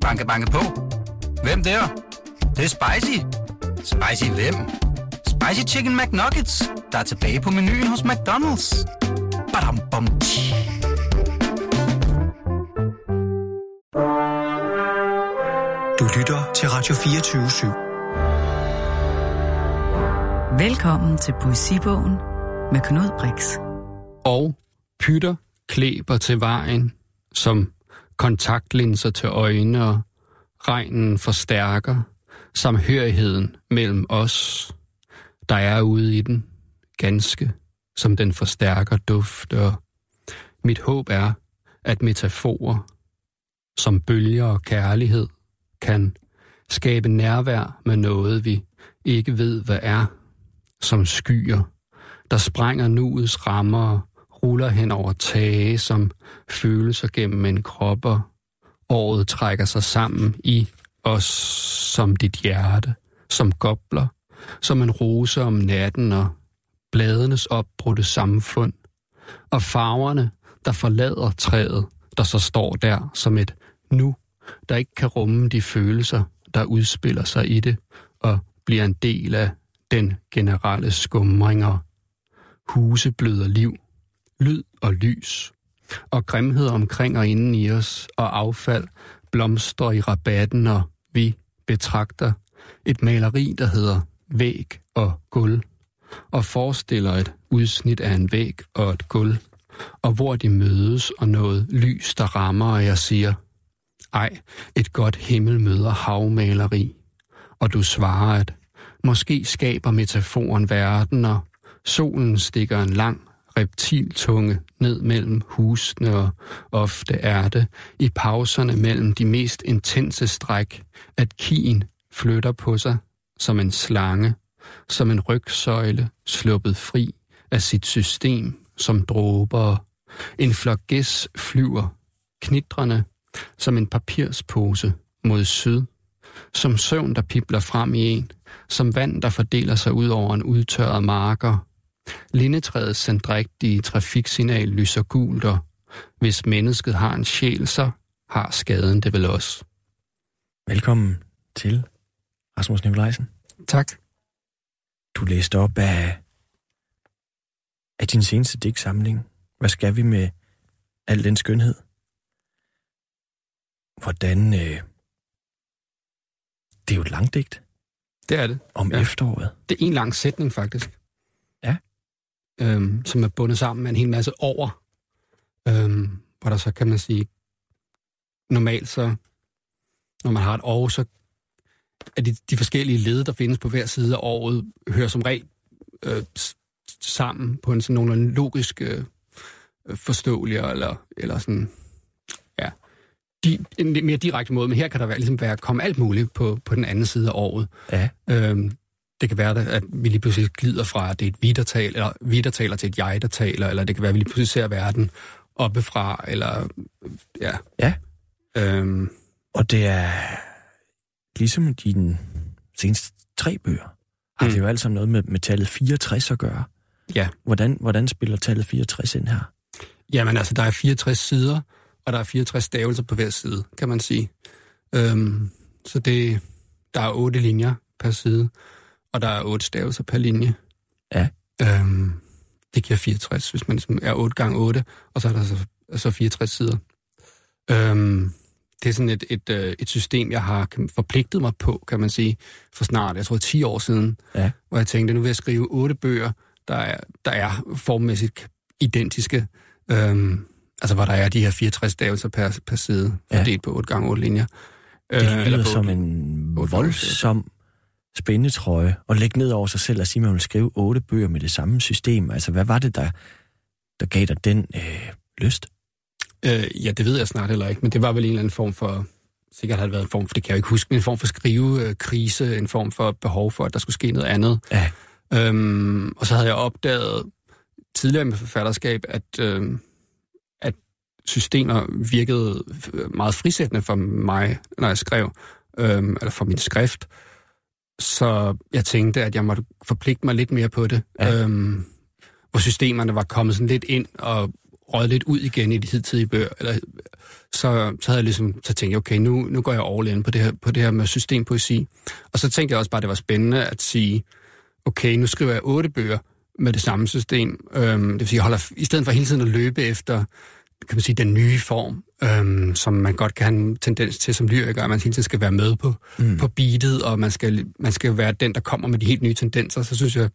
Banke, banke på. Hvem der? Det, det er spicy. Spicy hvem? Spicy Chicken McNuggets, der er tilbage på menuen hos McDonald's. Badum, bom, tji. Du lytter til Radio 24 Velkommen til Poesibogen med Knud Brix. Og pytter klæber til vejen, som kontaktlinser til øjne og regnen forstærker samhørigheden mellem os, der er ude i den, ganske som den forstærker duft. Og mit håb er, at metaforer som bølger og kærlighed kan skabe nærvær med noget, vi ikke ved, hvad er, som skyer, der sprænger nuets rammer og ruller hen over tage, som følelser gennem en krop, og året trækker sig sammen i os som dit hjerte, som gobler, som en rose om natten og bladenes opbrudte samfund, og farverne, der forlader træet, der så står der som et nu, der ikke kan rumme de følelser, der udspiller sig i det, og bliver en del af den generelle og Huse bløder liv, lyd og lys, og grimhed omkring og inden i os, og affald blomstrer i rabatten, og vi betragter et maleri, der hedder væg og gulv, og forestiller et udsnit af en væg og et gulv, og hvor de mødes, og noget lys, der rammer, og jeg siger, ej, et godt himmel møder havmaleri. Og du svarer, at måske skaber metaforen verden, og solen stikker en lang reptiltunge ned mellem husene, og ofte er det i pauserne mellem de mest intense stræk, at kien flytter på sig som en slange, som en rygsøjle sluppet fri af sit system som dråber. En flok gæs flyver, knitrende som en papirspose mod syd, som søvn, der pipler frem i en, som vand, der fordeler sig ud over en udtørret marker. Lindetræets sendrægtige trafiksignal lyser gult, og hvis mennesket har en sjæl, så har skaden det vel også. Velkommen til Rasmus Nikolajsen. Tak. Du læste op af, af din seneste digtsamling. Hvad skal vi med al den skønhed? Hvordan... Øh, det er jo et langt digt Det er det. om ja. efteråret. Det er en lang sætning, faktisk. Øhm, som er bundet sammen med en hel masse over. Øhm, hvor der så kan man sige, normalt så, når man har et år, så er de, de forskellige led, der findes på hver side af året, hører som regel øh, sammen på en sådan nogenlunde logisk øh, forståelig, eller, eller sådan, ja, de, en mere direkte måde. Men her kan der være, ligesom være, komme alt muligt på, på den anden side af året. Ja. Øhm, det kan være, at vi lige pludselig glider fra, at det er et vi, der taler, eller vi, der taler til et jeg, der taler, eller det kan være, at vi lige pludselig ser verden oppefra, eller ja. Ja. Øhm, Og det er ligesom dine seneste tre bøger, har Mm. det jo alt sammen noget med, med tallet 64 at gøre. Ja. Hvordan, hvordan spiller tallet 64 ind her? jamen altså, der er 64 sider, og der er 64 stavelser på hver side, kan man sige. Øhm, så det, der er otte linjer per side, og der er otte stavelser per linje. Ja. Øhm, det giver 64, hvis man ligesom er 8 gange 8, og så er der så, så 64 sider. Øhm, det er sådan et, et, øh, et system, jeg har forpligtet mig på, kan man sige, for snart, jeg tror 10 år siden, Ja. hvor jeg tænkte, nu vil jeg skrive otte bøger, der er, der er formmæssigt identiske, øhm, altså hvor der er de her 64 stavelser per, per side, Ja. fordelt på 8 gange 8 linjer. Det Øh, lyder på som en voldsom spændetrøje at lægge ned over sig selv og sige, at man vil skrive otte bøger med det samme system. Altså, hvad var det, der, der gav dig den øh, lyst? Øh, ja, det ved jeg snart heller ikke, men det var vel en eller anden form for, sikkert har det været en form for, det kan jeg jo ikke huske, men en form for skrivekrise, en form for behov for, at der skulle ske noget andet. Ja. Øhm, og så havde jeg opdaget tidligere med forfatterskab, at, øhm, at systemer virkede meget frisættende for mig, når jeg skrev, øhm, eller for min skrift. Så jeg tænkte, at jeg måtte forpligte mig lidt mere på det. Ja. Øhm, hvor systemerne var kommet sådan lidt ind og røget lidt ud igen i de hidtidige bøger, eller, så, så havde jeg ligesom så tænkt, okay, nu, nu går jeg all in på det, her, på det her med systempoesi. Og så tænkte jeg også bare, at det var spændende at sige, okay, nu skriver jeg otte bøger med det samme system. Øhm, det vil sige, jeg holder, i stedet for hele tiden at løbe efter kan man sige, den nye form, øhm, som man godt kan have en tendens til som lyriker, at man hele tiden skal være med på, mm. på beatet, og man skal, man skal være den, der kommer med de helt nye tendenser, så synes jeg,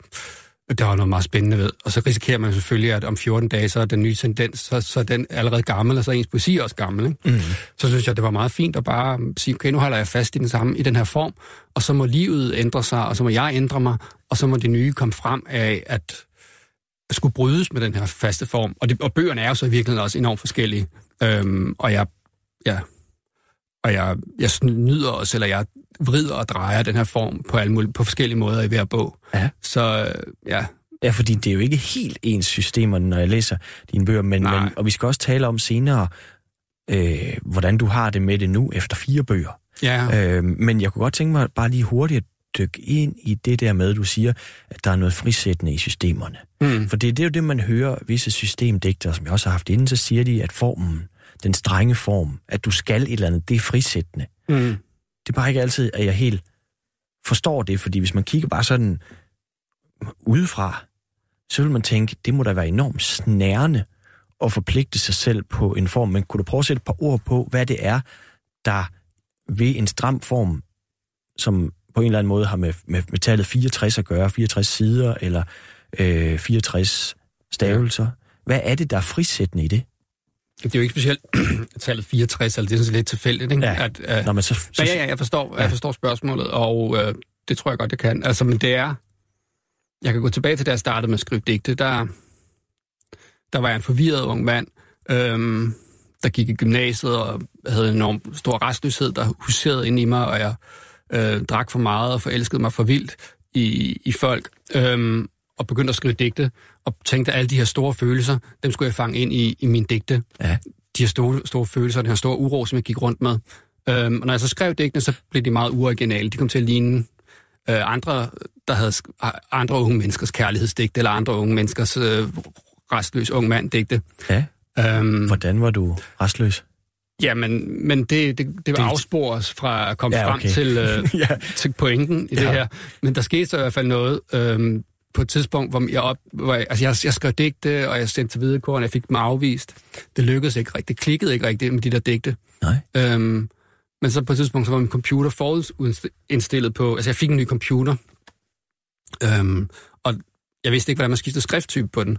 at der var noget meget spændende ved. Og så risikerer man selvfølgelig, at om 14 dage, så er den nye tendens, så, så er den allerede gammel, og så er ens poesi også gammel. Ikke? Mm. Så synes jeg, det var meget fint at bare sige, okay, nu holder jeg fast i den samme, i den her form, og så må livet ændre sig, og så må jeg ændre mig, og så må det nye komme frem af, at skulle brydes med den her faste form. Og, det, og bøgerne er jo så i virkeligheden også enormt forskellige. Øhm, og jeg, ja, og jeg, jeg nyder også, eller jeg vrider og drejer den her form på, alle mulige, på forskellige måder i hver bog. Ja. Så ja. Ja, fordi det er jo ikke helt ens systemer, når jeg læser dine bøger, men, men, og vi skal også tale om senere, øh, hvordan du har det med det nu efter fire bøger. Ja. Øh, men jeg kunne godt tænke mig bare lige hurtigt dykke ind i det der med, du siger, at der er noget frisættende i systemerne. Mm. For det, det er jo det, man hører visse systemdigtere, som jeg også har haft inden, så siger de, at formen, den strenge form, at du skal et eller andet, det er frisættende. Mm. Det er bare ikke altid, at jeg helt forstår det, fordi hvis man kigger bare sådan udefra, så vil man tænke, det må da være enormt snærende at forpligte sig selv på en form. Men kunne du prøve at sætte et par ord på, hvad det er, der ved en stram form, som på en eller anden måde har med, med, med tallet 64 at gøre, 64 sider eller øh, 64 stavelser. Ja. Hvad er det, der er frisættende i det? Det er jo ikke specielt tallet 64, eller det er sådan lidt tilfældigt, ikke? Ja. At, uh, Nå, men så, så... Men ja, ja, jeg forstår, ja. jeg forstår spørgsmålet, og uh, det tror jeg godt, jeg kan. Altså, men det er... Jeg kan gå tilbage til, da jeg startede med at skrive digte. Der, der var jeg en forvirret ung mand, øhm, der gik i gymnasiet og havde en enorm stor restløshed, der huserede ind i mig, og jeg øh, drak for meget og forelskede mig for vildt i, i folk, øh, og begyndte at skrive digte, og tænkte, at alle de her store følelser, dem skulle jeg fange ind i, i mine digte. Ja. De her store, store følelser, den her store uro, som jeg gik rundt med. Øh, og når jeg så skrev digtene, så blev de meget uoriginale. De kom til at ligne øh, andre, der havde andre unge menneskers kærlighedsdigte, eller andre unge menneskers øh, restløs ung mand digte. Ja. Øhm, Hvordan var du restløs? Ja, men, men det, det, det vil afspores fra at komme ja, okay. frem til, øh, ja. til pointen i ja. det her. Men der skete så i hvert fald noget øh, på et tidspunkt, hvor jeg, op, hvor jeg, altså jeg, jeg skrev digte, og jeg sendte til Hvidekåren, jeg fik dem afvist. Det lykkedes ikke rigtigt. Det klikkede ikke rigtigt med de der digte. Nej. Øhm, men så på et tidspunkt, så var min computer forudindstillet på... Altså, jeg fik en ny computer, øhm, og jeg vidste ikke, hvordan man skiftede skrifttype på den.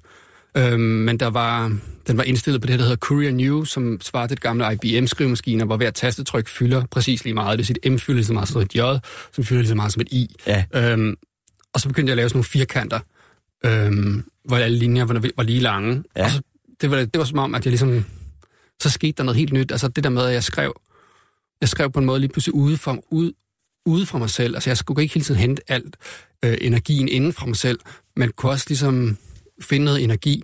Øhm, men der var, den var indstillet på det, der hedder Courier New, som svarer til et gamle IBM-skrivemaskiner, hvor hver tastetryk fylder præcis lige meget. Det vil sige, M fylder lige så meget som et J, som fylder lige så meget som et I. Ja. Øhm, og så begyndte jeg at lave sådan nogle firkanter, øhm, hvor alle linjer var, var lige lange. Ja. Og så, det, var, det var som om, at jeg ligesom... Så skete der noget helt nyt. Altså det der med, at jeg skrev, jeg skrev på en måde lige pludselig ude fra, ude, ude fra mig selv. Altså jeg skulle ikke hele tiden hente alt øh, energien inden fra mig selv, men kunne også ligesom finde noget energi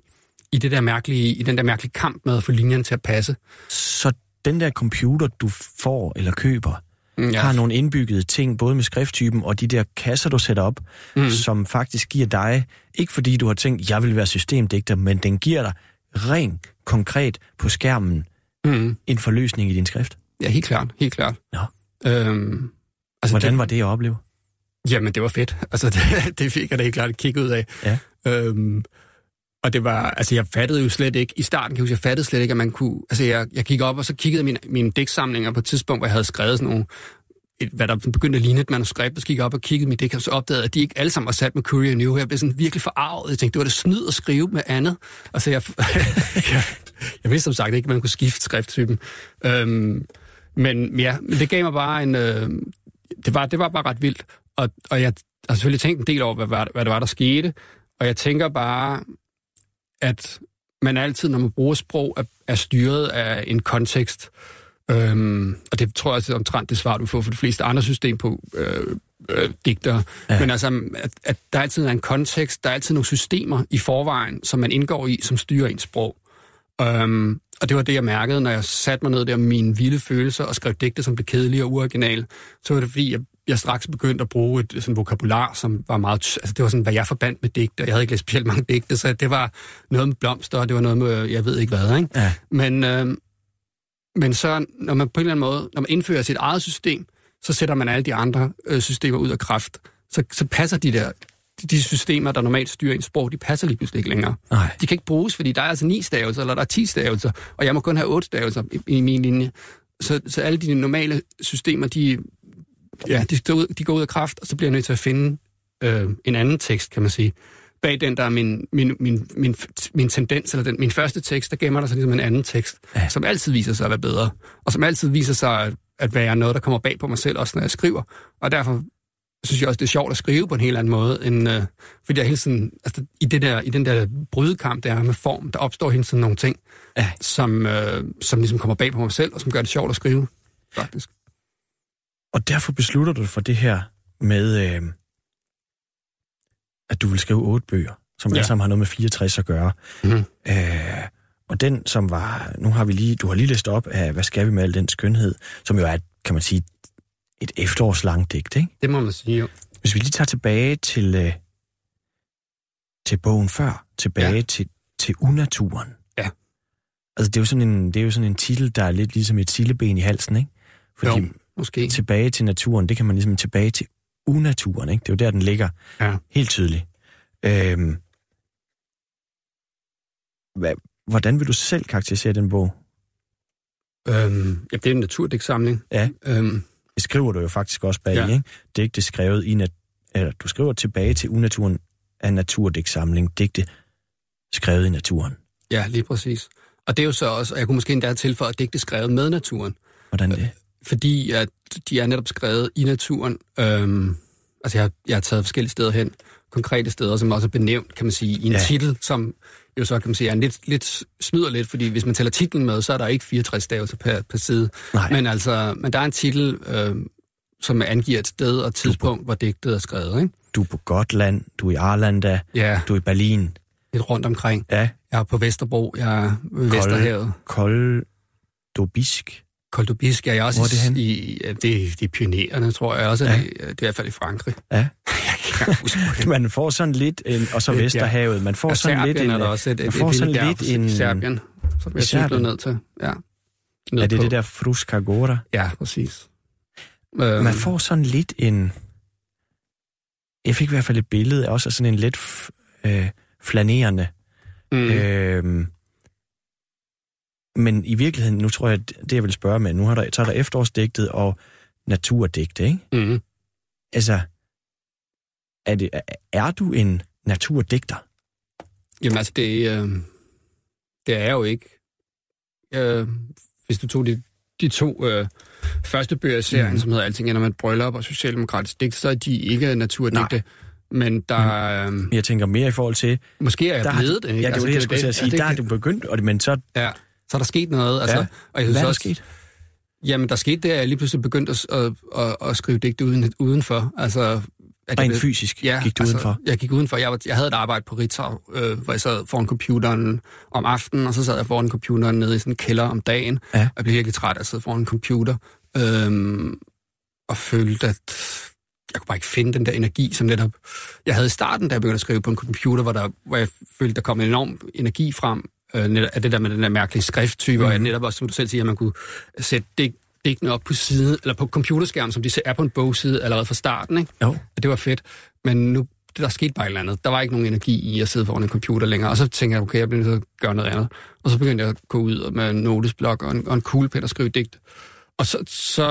i, det der mærkelige, i den der mærkelige kamp med at få linjen til at passe. Så den der computer, du får eller køber, mm, ja. har nogle indbyggede ting, både med skrifttypen og de der kasser, du sætter op, mm. som faktisk giver dig, ikke fordi du har tænkt, jeg vil være systemdigter, men den giver dig rent konkret på skærmen mm. en forløsning i din skrift. Ja, helt klart. Helt klart. Ja. Øhm, altså Hvordan det, var det at opleve? Jamen, det var fedt. Altså, det, det fik jeg da helt klart et kig ud af. Ja. Øhm, og det var, altså jeg fattede jo slet ikke, i starten kan jeg huske, jeg fattede slet ikke, at man kunne, altså jeg, jeg gik op, og så kiggede mine, mine digtsamlinger på et tidspunkt, hvor jeg havde skrevet sådan nogle, et, hvad der begyndte at ligne et manuskript, og så gik op og kiggede mit dæk, og så opdagede at de ikke alle sammen var sat med Courier New. Jeg blev sådan virkelig forarvet. Jeg tænkte, det var det snyd at skrive med andet. Altså jeg, jeg, jeg vidste som sagt ikke, at man kunne skifte skrifttypen. Øhm, men ja, men det gav mig bare en, øh, det, var, det var bare ret vildt. Og, og jeg har selvfølgelig tænkt en del over, hvad, hvad, hvad det var, der skete. Og jeg tænker bare, at man altid, når man bruger sprog, er, er styret af en kontekst. Øhm, og det tror jeg også er omtrent det svar, du får for de fleste andre system på øh, øh, digter. Ja. Men altså, at, at der altid er en kontekst, der er altid nogle systemer i forvejen, som man indgår i, som styrer ens sprog. Øhm, og det var det, jeg mærkede, når jeg satte mig ned der med mine vilde følelser og skrev digte, som blev kedelige og uoriginale. Så var det fordi, jeg, jeg straks begyndte at bruge et sådan vokabular, som var meget... Altså, det var sådan, hvad jeg forbandt med digte. Jeg havde ikke læst specielt mange digte, så det var noget med blomster, og det var noget med, jeg ved ikke hvad, ikke? Ja. Men, øh, men så, når man på en eller anden måde, når man indfører sit eget system, så sætter man alle de andre øh, systemer ud af kraft. Så, så passer de der de systemer, der normalt styrer en sprog, de passer lige pludselig ikke længere. Nej. De kan ikke bruges, fordi der er altså ni stavelser, eller der er ti stavelser, og jeg må kun have otte stavelser i, i min linje. Så, så alle de normale systemer, de, ja, de, går ud, de går ud af kraft, og så bliver jeg nødt til at finde øh, en anden tekst, kan man sige. Bag den, der er min, min, min, min, min tendens, eller den, min første tekst, der gemmer der sig ligesom en anden tekst, ja. som altid viser sig at være bedre, og som altid viser sig at, at være noget, der kommer bag på mig selv, også når jeg skriver. Og derfor synes jeg også, det er sjovt at skrive på en helt anden måde, end, øh, fordi jeg hele tiden, altså, i, det der, i den der brydekamp, der er med form, der opstår hele tiden nogle ting, ja. som, øh, som ligesom kommer bag på mig selv, og som gør det sjovt at skrive, faktisk. Og derfor beslutter du for det her med, øh, at du vil skrive otte bøger, som ja. alle sammen har noget med 64 at gøre. Mm. Øh, og den, som var, nu har vi lige, du har lige læst op af, hvad skal vi med al den skønhed, som jo er, kan man sige, et efterårslangt digt, ikke? Det må man sige, jo. Hvis vi lige tager tilbage til, øh, til bogen før, tilbage ja. til, til unaturen. Ja. Altså, det er, jo sådan en, det er jo sådan en titel, der er lidt ligesom et silleben i halsen, ikke? Fordi jo, måske. tilbage til naturen, det kan man ligesom tilbage til unaturen, ikke? Det er jo der, den ligger ja. helt tydeligt. Øhm, hvad, hvordan vil du selv karakterisere den bog? Øhm, ja, det er en naturdigtsamling. Ja. Øhm, det skriver du jo faktisk også bag, ja. ikke? Digte skrevet i nat- eller du skriver tilbage til unaturen af naturdigtsamling. Digte skrevet i naturen. Ja, lige præcis. Og det er jo så også, og jeg kunne måske endda tilføje, at digte skrevet med naturen. Hvordan det? Fordi at de er netop skrevet i naturen. Øhm, altså jeg, jeg har taget forskellige steder hen, konkrete steder, som også er benævnt, kan man sige, i en ja. titel, som jo så kan man sige, er en lidt, lidt snyder lidt, fordi hvis man tæller titlen med, så er der ikke 64 stavelser per, per side. Nej. Men altså, men der er en titel, øh, som angiver et sted og tidspunkt, på, hvor digtet er skrevet, ikke? Du er på Gotland, du er i Arlanda, ja. du er i Berlin. Lidt rundt omkring. Ja. Jeg er på Vesterbro, jeg er ved Kold, Vesterhavet. Koldobisk. Koldobisk er jeg også Hvor er det hen? i... Det, det er pionerende, tror jeg også. Ja. Det, det er i hvert fald i Frankrig. Ja. man får sådan lidt, en, og så Vesterhavet, man får ja, sådan Serbien lidt en... er der også et, man et, får et sådan lidt en... Serbien, som jeg cykler ned til. Ja. Ned er det på. det der Fruskagora? Ja, præcis. Man øhm. får sådan lidt en... Jeg fik i hvert fald et billede også af sådan en lidt øh, flanerende... Mm. Øh, men i virkeligheden, nu tror jeg, det jeg vil spørge med, nu har der, så er der efterårsdigtet og naturdigte, ikke? Mm. Altså, er, det, er du en naturdigter? Jamen altså, det, øh, det er jeg jo ikke. Øh, hvis du tog de, de to øh, første bøger i serien, mm. som hedder Alting ender med et bryllup og Socialdemokratisk digt, så er de ikke naturdigte. Nej. Men der... Mm. Jeg tænker mere i forhold til... Måske er jeg blevet det. Ja, det var altså, det, jeg skulle det, sige. Ja, der er du begyndt, og det, men så... Ja, så er der sket noget. Altså, ja. og jeg Hvad er der også, sket? Jamen, der skete det, at jeg lige pludselig begyndte at, at, at, at skrive digte uden, udenfor. Altså, at Rent fysisk ja, gik du altså, udenfor? jeg gik udenfor. Jeg, var, jeg havde et arbejde på Ritzau, øh, hvor jeg sad foran computeren om aftenen, og så sad jeg foran computeren nede i sådan en kælder om dagen. Ja. Og jeg blev virkelig træt af at sidde foran en computer. Øh, og følte, at jeg kunne bare ikke finde den der energi, som netop jeg havde i starten, da jeg begyndte at skrive på en computer, hvor, der, hvor jeg følte, der kom en enorm energi frem øh, af det der med den der mærkelige skrifttype, mm. og netop også, som du selv siger, at man kunne sætte det digtene op på siden, eller på computerskærmen, som de er på en bogside allerede fra starten. Ikke? Jo. Det var fedt. Men nu, der skete bare et eller andet. Der var ikke nogen energi i at sidde foran en computer længere. Og så tænkte jeg, okay, jeg bliver nødt til at gøre noget andet. Og så begyndte jeg at gå ud med en notesblok og en, og en kuglepen og skrive digt. Og så, så,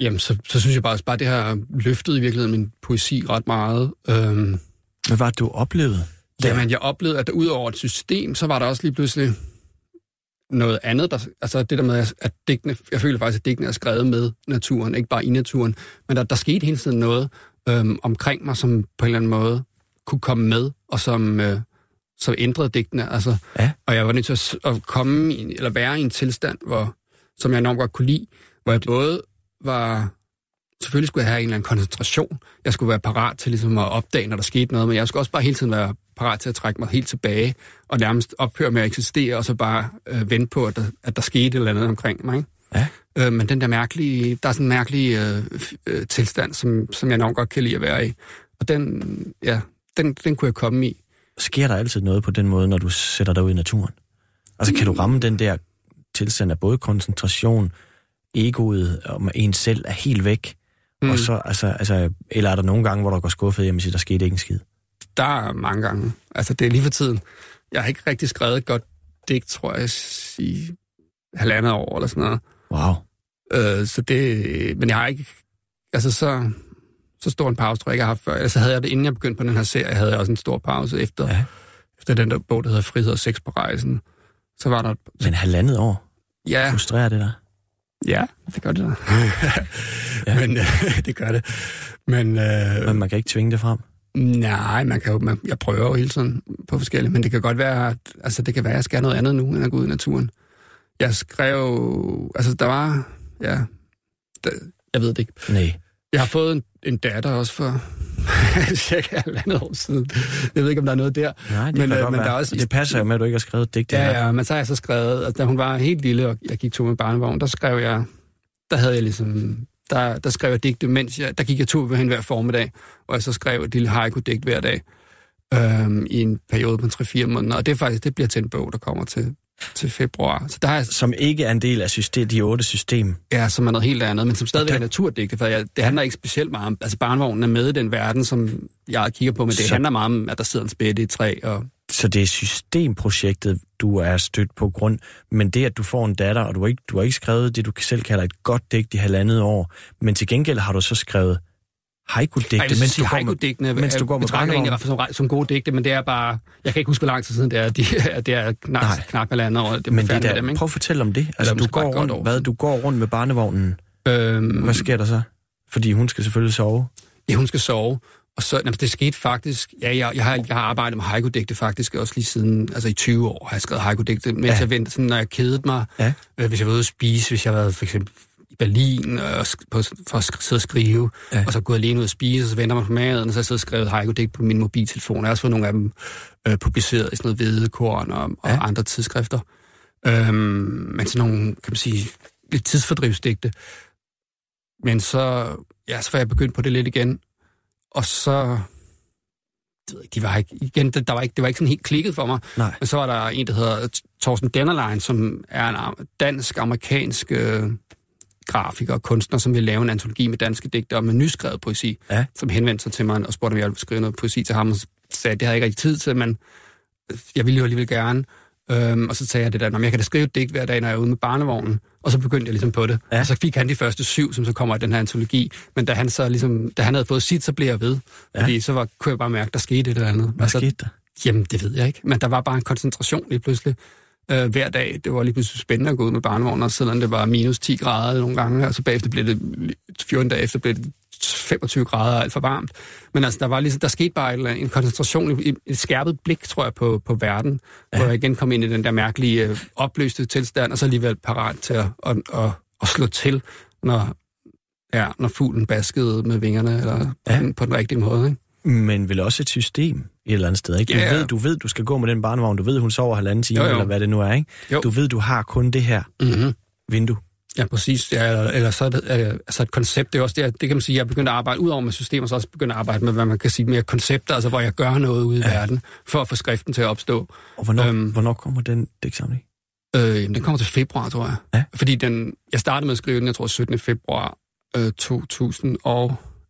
jamen, så, så synes jeg bare, at bare det har løftet i virkeligheden min poesi ret meget. Øhm, Hvad var det, du oplevede? Jamen, jeg oplevede, at der ud over et system, så var der også lige pludselig noget andet. Der, altså det der med, at digtene, jeg føler faktisk, at digtene er skrevet med naturen, ikke bare i naturen, men der, der skete hele tiden noget øhm, omkring mig, som på en eller anden måde kunne komme med, og som, øh, som ændrede digtene. Altså, ja. Og jeg var nødt til at, at komme i, eller være i en tilstand, hvor, som jeg enormt godt kunne lide, hvor jeg både var selvfølgelig skulle jeg have en eller anden koncentration. Jeg skulle være parat til ligesom at opdage, når der skete noget, men jeg skulle også bare hele tiden være parat til at trække mig helt tilbage og nærmest ophøre med at eksistere, og så bare øh, vente på, at der, at der skete et eller andet omkring mig. Ikke? Ja. Øh, men den der mærkelige, der er sådan en mærkelig øh, øh, tilstand, som, som jeg nok godt kan lide at være i. Og den, ja, den, den kunne jeg komme i. Sker der altid noget på den måde, når du sætter dig ud i naturen? Altså kan du ramme den der tilstand af både koncentration, egoet og en selv er helt væk, mm. og så, altså, altså, eller er der nogle gange, hvor der går skuffet hjem og siger, der skete ikke en skid? Der er mange gange. Altså det er lige for tiden. Jeg har ikke rigtig skrevet et godt digt, tror jeg, i halvandet år eller sådan noget. Wow. Øh, så det, men jeg har ikke, altså så, så stor en pause, tror jeg ikke, jeg har haft før. Altså havde jeg det, inden jeg begyndte på den her serie, havde jeg også en stor pause efter, ja. efter den der bog, der hedder Frihed og Sex på rejsen. Så var der... Men halvandet år? Ja. Frustrerer det dig? Ja, det gør det da. ja. Men øh, det gør det. Men, øh, men man kan ikke tvinge det frem? Nej, man kan jo, man, jeg prøver jo hele tiden på forskellige, men det kan godt være, at, altså det kan være, at jeg skal noget andet nu, end at gå ud i naturen. Jeg skrev, altså der var, ja, der, jeg ved det ikke. Nej. Jeg har fået en, en datter også for cirka halvandet år siden. Jeg ved ikke, om der er noget der. Nej, det men, øh, men der er også... Det passer jo med, at du ikke har skrevet digt. Ja, ja, men så har jeg så skrevet, at da hun var helt lille, og jeg gik to med barnevogn, der skrev jeg, der havde jeg ligesom, der, der skrev jeg digte, mens jeg, der gik jeg to ved hende hver formiddag, og jeg så skrev et lille haiku-digt hver dag, øhm, i en periode på 3-4 måneder, og det er faktisk, det bliver til en bog, der kommer til til februar. Så der er, som ikke er en del af system, de otte system. Ja, som er noget helt andet, men som stadigvæk er naturdigte, for jeg, det handler ikke specielt meget om, altså barnvognen er med i den verden, som jeg kigger på, men det så... handler meget om, at der sidder en spætte i et træ. Og... Så det er systemprojektet, du er stødt på grund, men det, at du får en datter, og du har ikke, du har ikke skrevet det, du selv kalder et godt digt i halvandet år, men til gengæld har du så skrevet haiku-digte, mens, du haiku-digtene, mens du går med brændeovnen? Som, som gode digte, men det er bare... Jeg kan ikke huske, hvor lang tid siden det er. De, det er knap, knap halvandet år. Det men det der, dem, prøv at fortælle om det. Altså, du går, rundt, hvad, du går rundt med barnevognen. Øhm, hvad sker der så? Fordi hun skal selvfølgelig sove. Ja, hun skal sove. Og så, jamen, det skete faktisk, ja, jeg, jeg, har, jeg har arbejdet med haiku-digte faktisk også lige siden, altså i 20 år har jeg skrevet haiku-digte, mens ja. jeg ventede, sådan, når jeg kedede mig, ja. øh, hvis jeg var ude at spise, hvis jeg var for eksempel Berlin og på, for at sidde og skrive, ja. og så gået alene ud og spise, og så venter man på maden, og så siddet og skrevet haiku på min mobiltelefon. Jeg har også fået nogle af dem øh, publiceret i sådan noget hvedekorn og, ja. og andre tidsskrifter. Øhm, men sådan nogle, kan man sige, lidt tidsfordrivsdigte. Men så, ja, så var jeg begyndt på det lidt igen, og så de var ikke, igen, der var ikke, det var ikke sådan helt klikket for mig. Nej. Men så var der en, der hedder Thorsten Dennerlein, som er en dansk-amerikansk øh, grafiker og kunstner, som ville lave en antologi med danske digtere med nyskrevet poesi, ja. som henvendte sig til mig og spurgte, om jeg ville skrive noget poesi til ham, og sagde, at det havde jeg ikke rigtig tid til, men jeg ville jo alligevel gerne. Øhm, og så sagde jeg det der, jeg kan da skrive et digt hver dag, når jeg er ude med barnevognen. Og så begyndte jeg ligesom på det. Ja. Og så fik han de første syv, som så kommer i den her antologi. Men da han så ligesom, da han havde fået sit, så blev jeg ved. Ja. Fordi så var, kunne jeg bare mærke, der skete et eller andet. Hvad altså, skete der? Jamen, det ved jeg ikke. Men der var bare en koncentration lige pludselig øh, hver dag. Det var lige pludselig spændende at gå ud med barnevognen, og selvom det var minus 10 grader nogle gange, og så bagefter blev det, 14 dage efter blev det 25 grader alt for varmt. Men altså, der var ligesom, der skete bare en koncentration, et skærpet blik, tror jeg, på, på verden, ja. hvor jeg igen kom ind i den der mærkelige øh, opløste tilstand, og så alligevel parat til at, at, at, at slå til, når, ja, når fuglen baskede med vingerne, eller ja. på den rigtige måde. Ikke? Men vel også et system et eller andet sted, ikke? Du, ja, ja. ved, du ved, du skal gå med den barnevogn, du ved, hun sover halvanden time, jo, jo. eller hvad det nu er, ikke? Jo. Du ved, du har kun det her mm-hmm. vindue. Ja, præcis. Ja, eller, eller så er det øh, altså et koncept. Det er også det, det kan man sige, jeg begynder at arbejde ud over med systemer, så også begynder at arbejde med, hvad man kan sige, mere koncepter, altså hvor jeg gør noget ude i ja. verden, for at få skriften til at opstå. Og hvornår, øhm, hvornår kommer den digtsamling? Øh, den kommer til februar, tror jeg. Ja. Fordi den, jeg startede med at skrive den, jeg tror, 17. februar øh,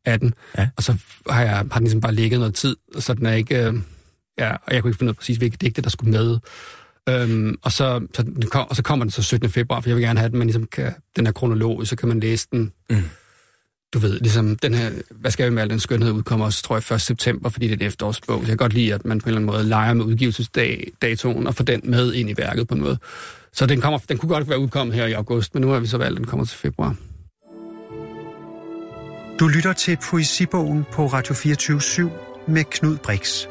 2018. Ja. Og så har, jeg, har den ligesom bare ligget noget tid, så den er ikke... Øh, ja, og jeg kunne ikke finde ud af præcis, hvilke digte, der skulle med. Øhm, og, så, så den kom, og så kommer den så 17. februar, for jeg vil gerne have, at man ligesom kan, den her kronologi, så kan man læse den. Mm. Du ved, ligesom den her, hvad skal vi med al den skønhed, udkommer også, tror jeg, 1. september, fordi det er en efterårsbog. Så jeg kan godt lide, at man på en eller anden måde leger med udgivelsesdatoen og får den med ind i værket på en måde. Så den, kommer, den kunne godt være udkommet her i august, men nu har vi så valgt, at den kommer til februar. Du lytter til Poesibogen på Radio 24 med Knud Brix.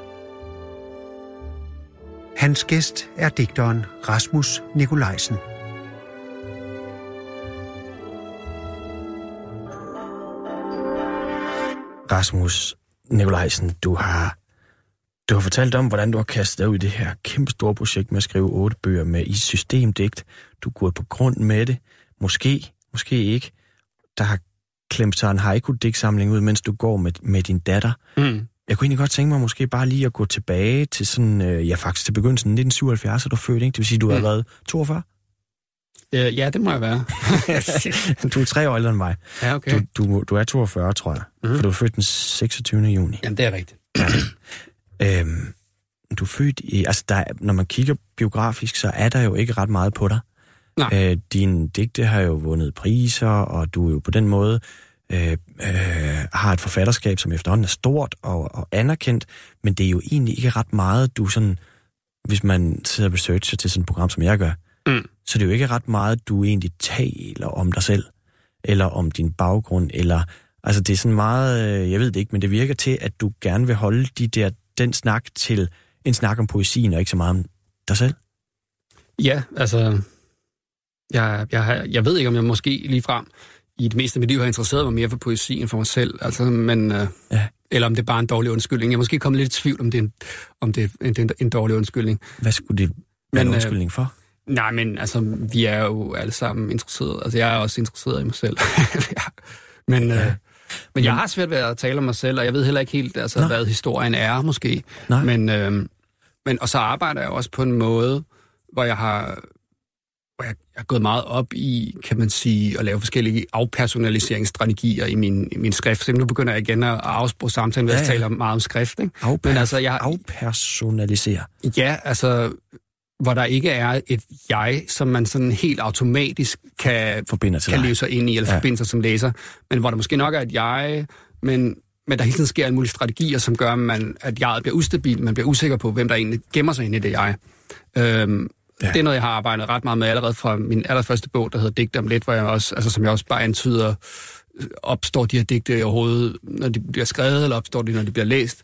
Hans gæst er digteren Rasmus Nikolajsen. Rasmus Nikolajsen, du har, du har fortalt om, hvordan du har kastet dig ud i det her kæmpe store projekt med at skrive otte bøger med i systemdigt. Du går på grund med det, måske, måske ikke, der har klemt sig en haiku-digtsamling ud, mens du går med, med din datter. Mm. Jeg kunne egentlig godt tænke mig måske bare lige at gå tilbage til sådan, øh, ja faktisk til begyndelsen 1977, er du født, ikke? Det vil sige, du mm. har været 42? Øh, ja, det må jeg være. du er tre år ældre end mig. Ja, okay. Du, du, du er 42, tror jeg. Mm. For du er født den 26. juni. Jamen, det er rigtigt. Øhm, du er født i... Altså, der, når man kigger biografisk, så er der jo ikke ret meget på dig. Nej. Øh, din digte har jo vundet priser, og du er jo på den måde øh, øh, har et forfatterskab, som efterhånden er stort og, og anerkendt, men det er jo egentlig ikke ret meget, du sådan, hvis man sidder og researcher til sådan et program, som jeg gør, mm. så det er jo ikke ret meget, du egentlig taler om dig selv, eller om din baggrund, eller, altså det er sådan meget, øh, jeg ved det ikke, men det virker til, at du gerne vil holde de der, den snak til en snak om poesien, og ikke så meget om dig selv. Ja, altså, jeg, jeg, jeg ved ikke, om jeg måske lige frem i det meste af mit liv har interesseret mig mere for poesi end for mig selv. Altså, men, øh, ja. Eller om det er bare en dårlig undskyldning. Jeg er måske kommet lidt i tvivl, om det er en, om det er en, en, dårlig undskyldning. Hvad skulle det være en øh, undskyldning for? Øh, nej, men altså, vi er jo alle sammen interesserede. Altså, jeg er også interesseret i mig selv. Men... Ja. Øh, men jeg har svært ved at tale om mig selv, og jeg ved heller ikke helt, altså, hvad historien er, måske. Nej. Men, øh, men, og så arbejder jeg også på en måde, hvor jeg har hvor jeg, jeg er gået meget op i, kan man sige, at lave forskellige afpersonaliseringsstrategier i min, i min skrift. Så nu begynder jeg igen at afsprge samtalen ved ja, ja. at tale meget om skrift. Ikke? Afper- Men altså, jeg, afpersonalisere? Ja, altså hvor der ikke er et jeg, som man sådan helt automatisk kan, Forbinder til kan leve sig ind i, eller ja. forbinde sig som læser, men hvor der måske nok er et jeg, men, men der hele tiden sker en mulig strategier, som gør, at, man, at jeg bliver ustabil, man bliver usikker på, hvem der egentlig gemmer sig inde i det jeg. Øhm, Ja. Det er noget, jeg har arbejdet ret meget med allerede fra min allerførste bog, der hedder Digte om lidt, hvor jeg også, altså, som jeg også bare antyder, opstår de her digte i overhovedet, når de bliver skrevet, eller opstår de, når de bliver læst.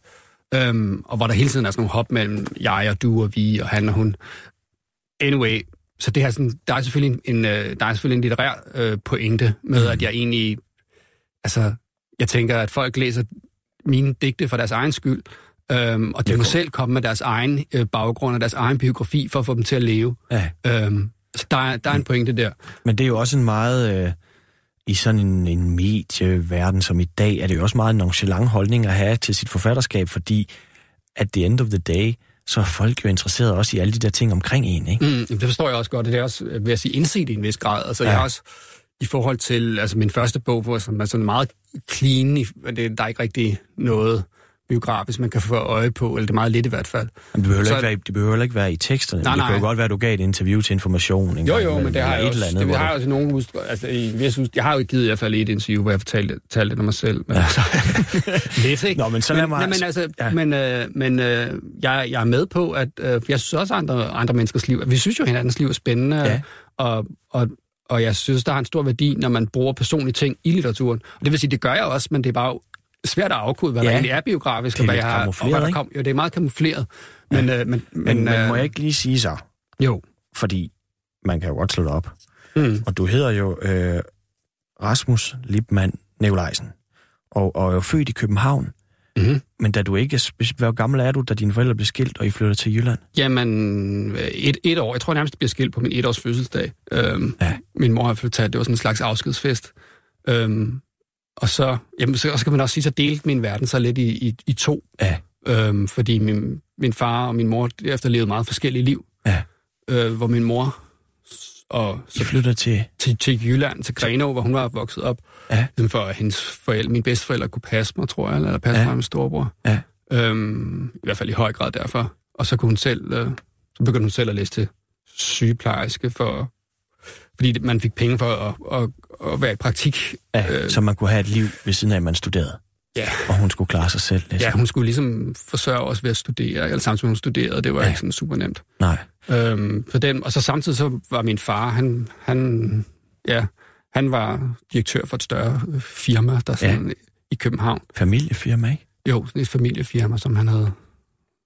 Øhm, og hvor der hele tiden er sådan nogle hop mellem jeg og du og vi og han og hun. Anyway, så det her sådan, der er selvfølgelig en, øh, der er selvfølgelig en litterær øh, pointe med, mm. at jeg egentlig, altså, jeg tænker, at folk læser mine digte for deres egen skyld, Øhm, og de må selv komme med deres egen øh, baggrund og deres egen biografi for at få dem til at leve. Ja. Øhm, så der, er, der er en pointe der. Men det er jo også en meget... Øh, I sådan en, en medieverden som i dag, er det jo også meget en nonchalant holdning at have til sit forfatterskab, fordi at the end of the day, så er folk jo interesseret også i alle de der ting omkring en, ikke? Mm, det forstår jeg også godt, det er også, vil jeg sige, indset i en vis grad. Altså, ja. jeg har også i forhold til altså min første bog, hvor som er sådan meget clean, det, der er ikke rigtig noget biografisk, man kan få øje på, eller det er meget lidt i hvert fald. Men det behøver, så, ikke, være, det behøver ikke være i teksterne. Nej, nej. Det kan jo godt være, at du gav et interview til information. Jo, jo, men det har jeg også. Andet, det, har jeg også nogen hus, altså, i vis jeg har jo givet i hvert fald et interview, hvor jeg fortalte, fortalte det om mig selv. Men, ja. altså, lidt, ikke? Nå, men så lad mig... Men, men, altså, ja. men, øh, men øh, jeg, jeg er med på, at øh, jeg synes også, andre, andre menneskers liv, vi synes jo, at hinandens liv er spændende, ja. og, og, og jeg synes, der har en stor værdi, når man bruger personlige ting i litteraturen. Og det vil sige, det gør jeg også, men det er bare svært at afkode, hvad ja. der egentlig er biografisk, og hvad, jeg har, og hvad der kom. Jo, det er meget kamufleret. Men, ja. øh, men, men, men, men må øh, jeg ikke lige sige så? Jo. Fordi man kan jo godt slå det op. Mm. Og du hedder jo øh, Rasmus Lipman Nikolajsen, og, og er jo født i København. Mm-hmm. Men da du ikke hvor gammel er du, da dine forældre blev skilt, og I flyttede til Jylland? Jamen, et, et år. Jeg tror nærmest, det bliver skilt på min etårs fødselsdag. Øhm, ja. Min mor har flyttet, det var sådan en slags afskedsfest. Øhm, og så, jamen, så, så kan man også sige, så delte min verden så lidt i, i, i to. Ja. Øhm, fordi min, min far og min mor efter levede meget forskellige liv. Ja. Øh, hvor min mor og så flytter til... til... Til Jylland, til Grenaa, hvor hun var vokset op. Ja. Ligesom for at hendes forældre, min bedsteforældre kunne passe mig, tror jeg, eller passe ja. mig med storebror. Ja. Øhm, I hvert fald i høj grad derfor. Og så kunne hun selv, øh, så begyndte hun selv at læse til sygeplejerske for fordi man fik penge for at, at, at være i praktik. Ja, øh, så man kunne have et liv ved siden af, at man studerede. Ja. Og hun skulle klare sig selv. Ligesom. Ja, hun skulle ligesom forsørge os ved at studere, eller samtidig hun studerede, det var ja. ikke sådan super nemt. Nej. Øhm, for den, og så samtidig så var min far, han, han, ja, han var direktør for et større firma, der sådan, ja. i København. Familiefirma, ikke? Jo, et familiefirma, som han havde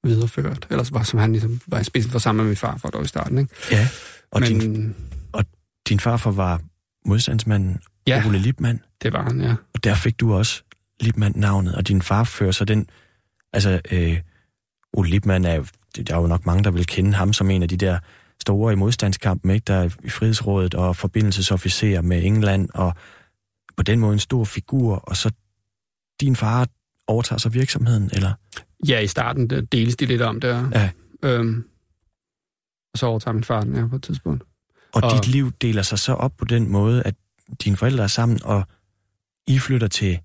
videreført, eller var, som han ligesom var i spidsen for sammen med min far for år i starten, ikke? Ja, og Men, din, din farfar var modstandsmanden ja, Ole Lipman. det var han, ja. Og der fik du også Lipman-navnet, og din far fører så den... Altså, øh, Ole Lipman er jo... Der er jo nok mange, der vil kende ham som en af de der store i modstandskampen, ikke? der er i Frihedsrådet og forbindelsesofficer med England, og på den måde en stor figur, og så din far overtager så virksomheden, eller? Ja, i starten deles de lidt om det. Ja. Øhm, og så overtager min far den her på et tidspunkt. Og, og dit liv deler sig så op på den måde, at dine forældre er sammen, og I flytter til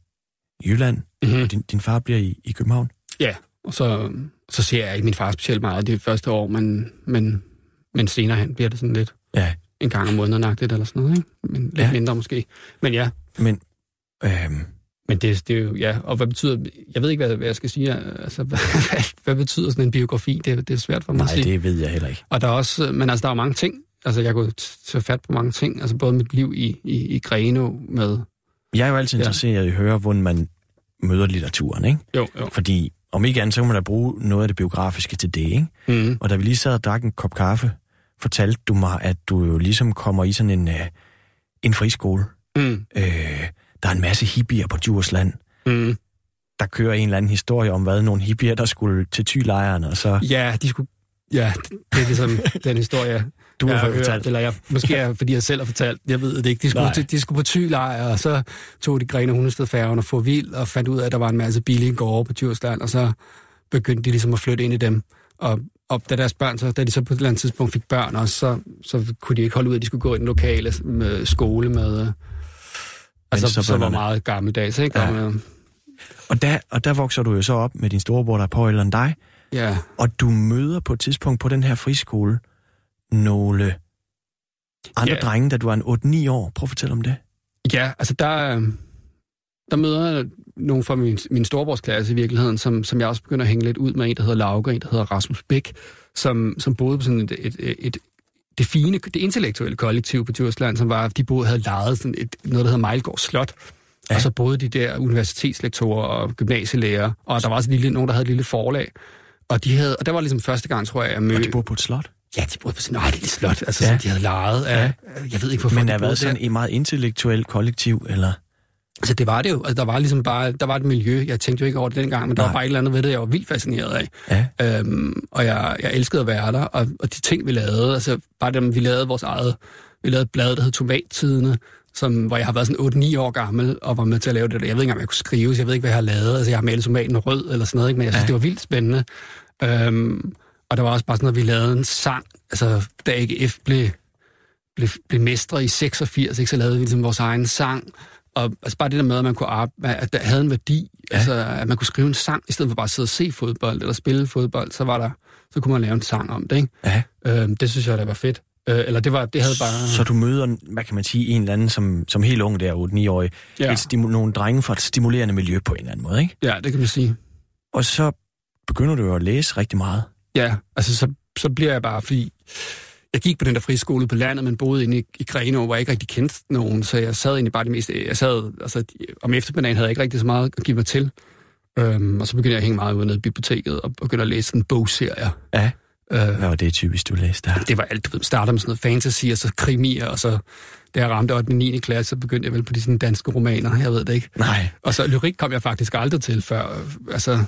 Jylland, mm-hmm. og din, din far bliver i, i København? Ja, og så, så ser jeg ikke min far specielt meget det første år, men, men, men senere hen bliver det sådan lidt ja. en gang om måneden eller sådan noget, ikke? Men lidt ja. mindre måske. Men ja. Men, øhm, men det, det er jo, ja, og hvad betyder, jeg ved ikke, hvad, hvad jeg skal sige, altså, hvad, hvad betyder sådan en biografi? Det, det er svært for mig Nej, at sige. Nej, det ved jeg heller ikke. Og der er også, men altså, der er mange ting, altså, jeg kunne tage fat på mange ting, altså både mit liv i, i, i Greno med... Jeg er jo altid ja. interesseret i at høre, hvordan man møder litteraturen, ikke? Jo, jo. Fordi om ikke andet, så kan man da bruge noget af det biografiske til det, ikke? Mm. Og da vi lige sad og drak en kop kaffe, fortalte du mig, at du jo ligesom kommer i sådan en, uh, en friskole. Mm. Øh, der er en masse hippier på Djursland. Mm. Der kører en eller anden historie om, hvad nogle hippier, der skulle til tylejren, og så... Ja, de skulle... Ja, det er ligesom den historie, du har fortalt. Hørt, eller jeg, måske er, fordi jeg selv har fortalt, jeg ved det ikke. De skulle, de, de skulle på tylejr, og så tog de Grene Hundested færgen og få vild, og fandt ud af, at der var en masse billige gårde på Djursland, og så begyndte de ligesom at flytte ind i dem. Og, og da deres børn, så, da de så på et eller andet tidspunkt fik børn også, så, så kunne de ikke holde ud, at de skulle gå i den lokale med skole med Altså, så, så var meget gammeldags, ikke? Ja. Og, der, og der vokser du jo så op med din storebror, der er på eller dig. Ja. Og du møder på et tidspunkt på den her friskole nogle andre ja. drenge, da du er en 8-9 år. Prøv at fortælle om det. Ja, altså der, der møder jeg nogle fra min, min storebrors i virkeligheden, som, som jeg også begynder at hænge lidt ud med. En, der hedder Lauke, en, der hedder Rasmus Bæk, som, som boede på sådan et, et, et, et det fine, det intellektuelle kollektiv på Djursland, som var, de boede, havde lejet sådan et, noget, der hedder Mejlgård Slot. Ja. Og så boede de der universitetslektorer og gymnasielærer, og der var også lille, nogen, der havde et lille forlag. Og, de havde, og der var ligesom første gang, tror jeg, jeg mødte... Og de boede på et slot? Ja, de boede på sådan et lille slot, altså, ja. som de havde lejet af... Ja. Jeg ved ikke, hvorfor Men der var sådan et meget intellektuelt kollektiv, eller... Altså, det var det jo. Altså, der var ligesom bare, der var et miljø. Jeg tænkte jo ikke over det dengang, men Nej. der var bare et eller andet ved det, jeg var vildt fascineret af. Ja. Øhm, og jeg, jeg elskede at være der, og, og de ting, vi lavede, altså bare dem, vi lavede vores eget, vi lavede et blad, der hed Tomattidene, som, hvor jeg har været sådan 8-9 år gammel, og var med til at lave det. Jeg ved ikke engang, om jeg kunne skrive, så jeg ved ikke, hvad jeg har lavet. Altså, jeg har malet tomaten rød eller sådan noget, ikke? men jeg synes, ja. det var vildt spændende. Øhm, og der var også bare sådan noget, vi lavede en sang, altså da AGF blev, blev, blev mestre i 86, ikke, så lavede vi ligesom vores egen sang, og altså bare det der med, at man kunne arbejde, at der havde en værdi, ja. altså at man kunne skrive en sang, i stedet for bare at sidde og se fodbold eller spille fodbold, så var der, så kunne man lave en sang om det, ikke? Ja. Øhm, det synes jeg, der var fedt. Øh, eller det var, det havde bare... Så du møder, hvad kan man sige, en eller anden, som, som helt ung der, 8-9-årig, ja. et stimu- nogle drenge fra et stimulerende miljø på en eller anden måde, ikke? Ja, det kan man sige. Og så begynder du jo at læse rigtig meget. Ja, altså så, så bliver jeg bare, fordi jeg gik på den der friskole på landet, men boede inde i, i Grenå, hvor jeg ikke rigtig kendte nogen, så jeg sad egentlig bare det meste... Jeg sad, altså, om eftermiddagen havde jeg ikke rigtig så meget at give mig til. Øhm, og så begyndte jeg at hænge meget ud nede i biblioteket og begyndte at læse en bogserie. Ja. Øh, Hvad var det typisk, du læste der? Det var alt, du starter med sådan noget fantasy, og så krimier, og så da jeg ramte 8. og 9. klasse, så begyndte jeg vel på de sådan danske romaner, jeg ved det ikke. Nej. Og så lyrik kom jeg faktisk aldrig til før, altså...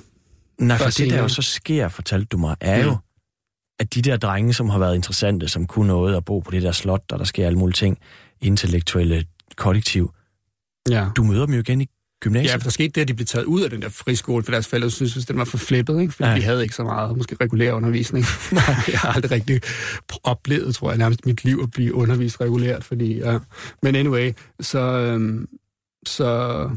Nej, for det der jo så sker, fortalte du mig, er jo, at de der drenge, som har været interessante, som kunne noget at bo på det der slot, og der sker alle mulige ting, intellektuelle kollektiv, ja. du møder dem jo igen i gymnasiet. Ja, for der skete det, at de blev taget ud af den der friskole, for deres forældre synes, at den var for flippet, ikke? fordi ja. de havde ikke så meget, måske regulær undervisning. Nej, jeg har aldrig rigtig oplevet, tror jeg, nærmest mit liv at blive undervist regulært, fordi, ja. Men anyway, så, øhm, så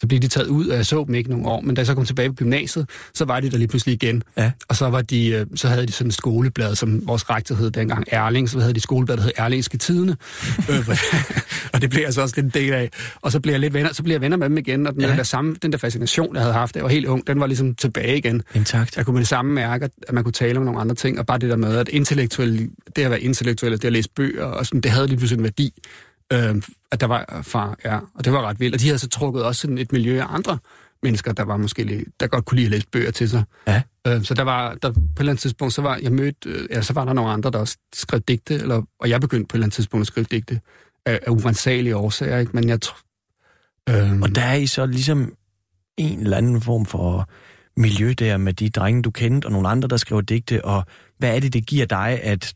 så blev de taget ud, og jeg så dem ikke nogle år. Men da jeg så kom tilbage på gymnasiet, så var de der lige pludselig igen. Ja. Og så, var de, øh, så havde de sådan et skoleblad, som vores rektor hed dengang Erling. Så havde de skoleblad, der hed Erlingske Tidene. Øh, og det blev jeg så også lidt en del af. Og så blev jeg lidt venner, så blev jeg venner med dem igen. Og den, ja. der, samme, den der fascination, jeg havde haft, jeg var helt ung, den var ligesom tilbage igen. Intakt. Jeg kunne med det samme mærke, at man kunne tale om nogle andre ting. Og bare det der med, at intellektuelle, det at være intellektuel, det at læse bøger, og sådan, det havde lige pludselig en værdi øh, at der var far, ja, og det var ret vildt. Og de havde så trukket også sådan et miljø af andre mennesker, der var måske der godt kunne lide at læse bøger til sig. Ja. Øh, så der var, der, på et eller andet tidspunkt, så var jeg mødt, øh, ja, så var der nogle andre, der også skrev digte, eller, og jeg begyndte på et eller andet tidspunkt at skrive digte af, af urensagelige årsager, ikke? men jeg tror... Øh, og der er I så ligesom en eller anden form for miljø der med de drenge, du kendte, og nogle andre, der skriver digte, og hvad er det, det giver dig, at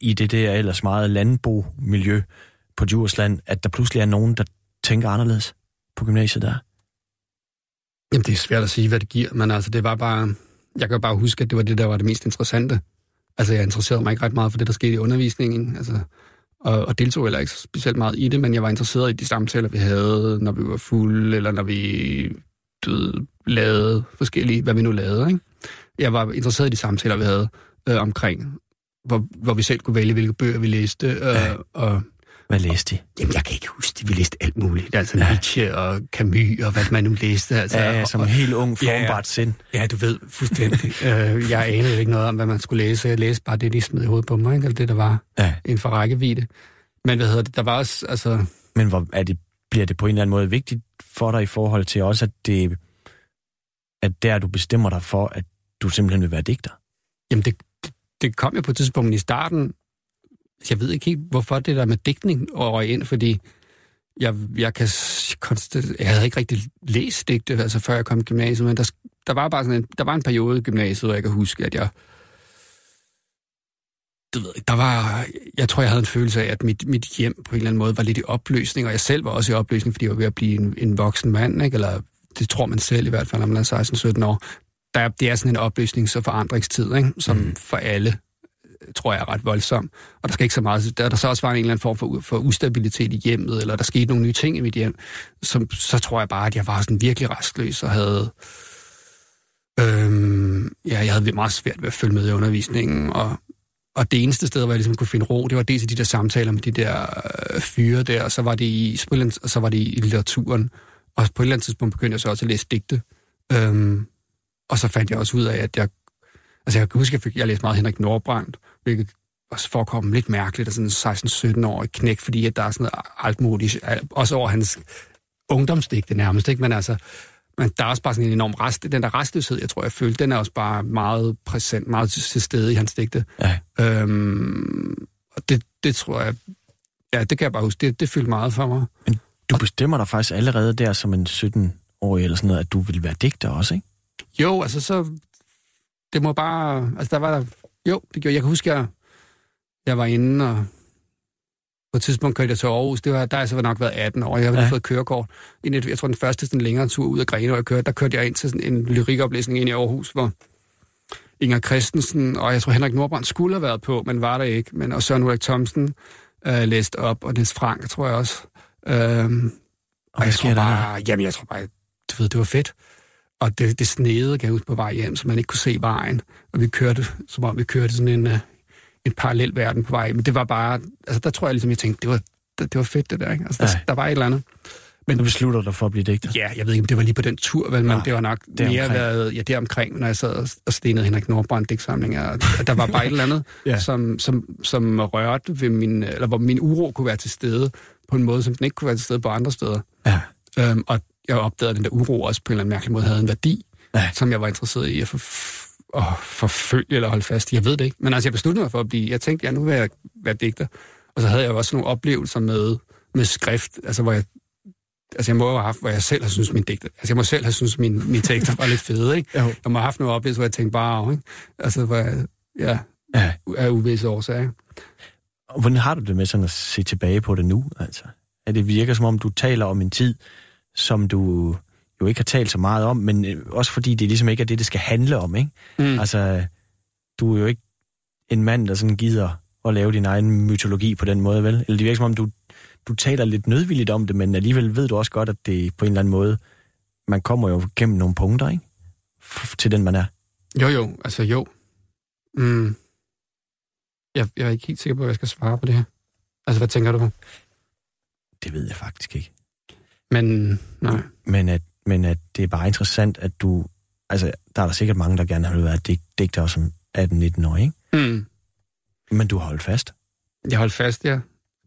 i det der ellers meget landbomiljø på Djursland, at der pludselig er nogen, der tænker anderledes på gymnasiet der? Jamen, det er svært at sige, hvad det giver, men altså, det var bare... Jeg kan bare huske, at det var det, der var det mest interessante. Altså, jeg interesserede mig ikke ret meget for det, der skete i undervisningen, altså, og, og deltog heller ikke specielt meget i det, men jeg var interesseret i de samtaler, vi havde, når vi var fulde, eller når vi ved, lavede forskellige, hvad vi nu lavede. Ikke? Jeg var interesseret i de samtaler, vi havde øh, omkring, hvor, hvor vi selv kunne vælge, hvilke bøger vi læste, øh, ja. og hvad læste de? Jamen, jeg kan ikke huske det. Vi læste alt muligt. Altså ja. Nietzsche og Camus og hvad man nu læste. Altså, ja, ja, som en helt ung, formbart ja, sind. Ja, du ved fuldstændig. øh, jeg anede ikke noget om, hvad man skulle læse. Jeg læste bare det, de smed i hovedet på mig, ikke? Eller det, der var ja. en for rækkevidde. Men hvad hedder det? Der var også, altså... Men hvor, er det, bliver det på en eller anden måde vigtigt for dig i forhold til også, at det at der du bestemmer dig for, at du simpelthen vil være digter? Jamen, det, det kom jo på et tidspunkt i starten, jeg ved ikke helt, hvorfor det der med digtning røg ind, fordi jeg, jeg kan konstatere, jeg havde ikke rigtig læst digte, altså før jeg kom i gymnasiet, men der, der var bare sådan en, der var en periode i gymnasiet, hvor jeg kan huske, at jeg du ved, der var, jeg tror, jeg havde en følelse af, at mit, mit hjem på en eller anden måde var lidt i opløsning, og jeg selv var også i opløsning, fordi jeg var ved at blive en, en voksen mand, ikke? eller det tror man selv i hvert fald, når man er 16-17 år. Der, det er sådan en opløsnings- og forandringstid, ikke? som mm. for alle tror jeg er ret voldsom. Og der skal ikke så meget... Der, der så også var en eller anden form for, for ustabilitet i hjemmet, eller der skete nogle nye ting i mit hjem, som, så tror jeg bare, at jeg var sådan virkelig restløs og havde... Øhm, ja, jeg havde meget svært ved at følge med i undervisningen, og, og det eneste sted, hvor jeg ligesom kunne finde ro, det var dels i de der samtaler med de der øh, fyre der, og så var det i, og så var det i litteraturen. Og på et eller andet tidspunkt begyndte jeg så også at læse digte. Øhm, og så fandt jeg også ud af, at jeg Altså jeg kan huske, at jeg, jeg læste meget Henrik Nordbrandt, hvilket også forekommer lidt mærkeligt, at sådan en 16-17-årig knæk, fordi at der er sådan noget altmodigt, også over hans ungdomsdigte nærmest, ikke? Men altså, men der er også bare sådan en enorm rest, den der restløshed, jeg tror, jeg følte, den er også bare meget præsent, meget til stede i hans digte. Ja. Øhm, og det, det tror jeg, ja, det kan jeg bare huske, det, det fyldte meget for mig. Men du bestemmer dig faktisk allerede der som en 17-årig eller sådan noget, at du vil være digter også, ikke? Jo, altså så det må bare... Altså, der var der... Jo, det gjorde jeg. kan huske, jeg, jeg var inde, og på et tidspunkt kørte jeg til Aarhus. Det var, der har jeg så nok været 18 år. Jeg havde ja. fået kørekort. Jeg tror, den første sådan, længere tur ud af Grene, hvor jeg kørte, der kørte jeg ind til sådan en lyrikoplæsning ind i Aarhus, hvor Inger Christensen, og jeg tror Henrik Nordbrand skulle have været på, men var der ikke. Men, og Søren Ulrik Thomsen øh, læste op, og Niels Frank, tror jeg også. Øhm, og, og jeg tror bare, jamen jeg tror bare, du ved, det var fedt. Og det, det snede, kan jeg huske, på vej hjem, så man ikke kunne se vejen. Og vi kørte, som om vi kørte sådan en, uh, en parallel verden på vej. Men det var bare, altså der tror jeg ligesom, jeg tænkte, det var, det, det var fedt det der, ikke? Altså der, der var et eller andet. Men du beslutter dig for at blive digter? Ja, jeg ved ikke, om det var lige på den tur, vel, men ja, det var nok det mere været, ja, det omkring, når jeg sad og stenede Henrik Nordbrand digtsamling. Der var bare et eller andet, ja. som, som, som rørte ved min, eller hvor min uro kunne være til stede på en måde, som den ikke kunne være til stede på andre steder. Ja. Øhm, og jeg opdagede, at den der uro også på en eller anden mærkelig måde havde en værdi, ja. som jeg var interesseret i at, for, at forfølge eller holde fast i. Jeg ved det ikke. Men altså, jeg besluttede mig for at blive... Jeg tænkte, ja, nu vil jeg være digter. Og så havde jeg også nogle oplevelser med, med skrift, altså hvor jeg Altså, jeg må have haft, hvor jeg selv har synes min digter... Altså, jeg må selv have synes min, min tekster var lidt fede, ikke? Jo. Jeg må have haft nogle oplevelser, hvor jeg tænkte bare, ikke? Altså, hvor jeg, ja, ja. af uvisse årsager. Og hvordan har du det med sådan at se tilbage på det nu, altså? At det virker som om, du taler om en tid, som du jo ikke har talt så meget om, men øh, også fordi det ligesom ikke er det, det skal handle om, ikke? Mm. Altså, du er jo ikke en mand, der sådan gider at lave din egen mytologi på den måde, vel? Eller det virker som om, du, du taler lidt nødvilligt om det, men alligevel ved du også godt, at det på en eller anden måde, man kommer jo gennem nogle punkter, ikke? F- til den, man er. Jo, jo, altså jo. Mm. Jeg, jeg er ikke helt sikker på, at jeg skal svare på det her. Altså, hvad tænker du på? Det ved jeg faktisk ikke. Men, nej. Men at, men at det er bare interessant, at du... Altså, der er der sikkert mange, der gerne vil være dig, digter som 18-19 år, ikke? Mm. Men du har holdt fast. Jeg holdt fast, ja.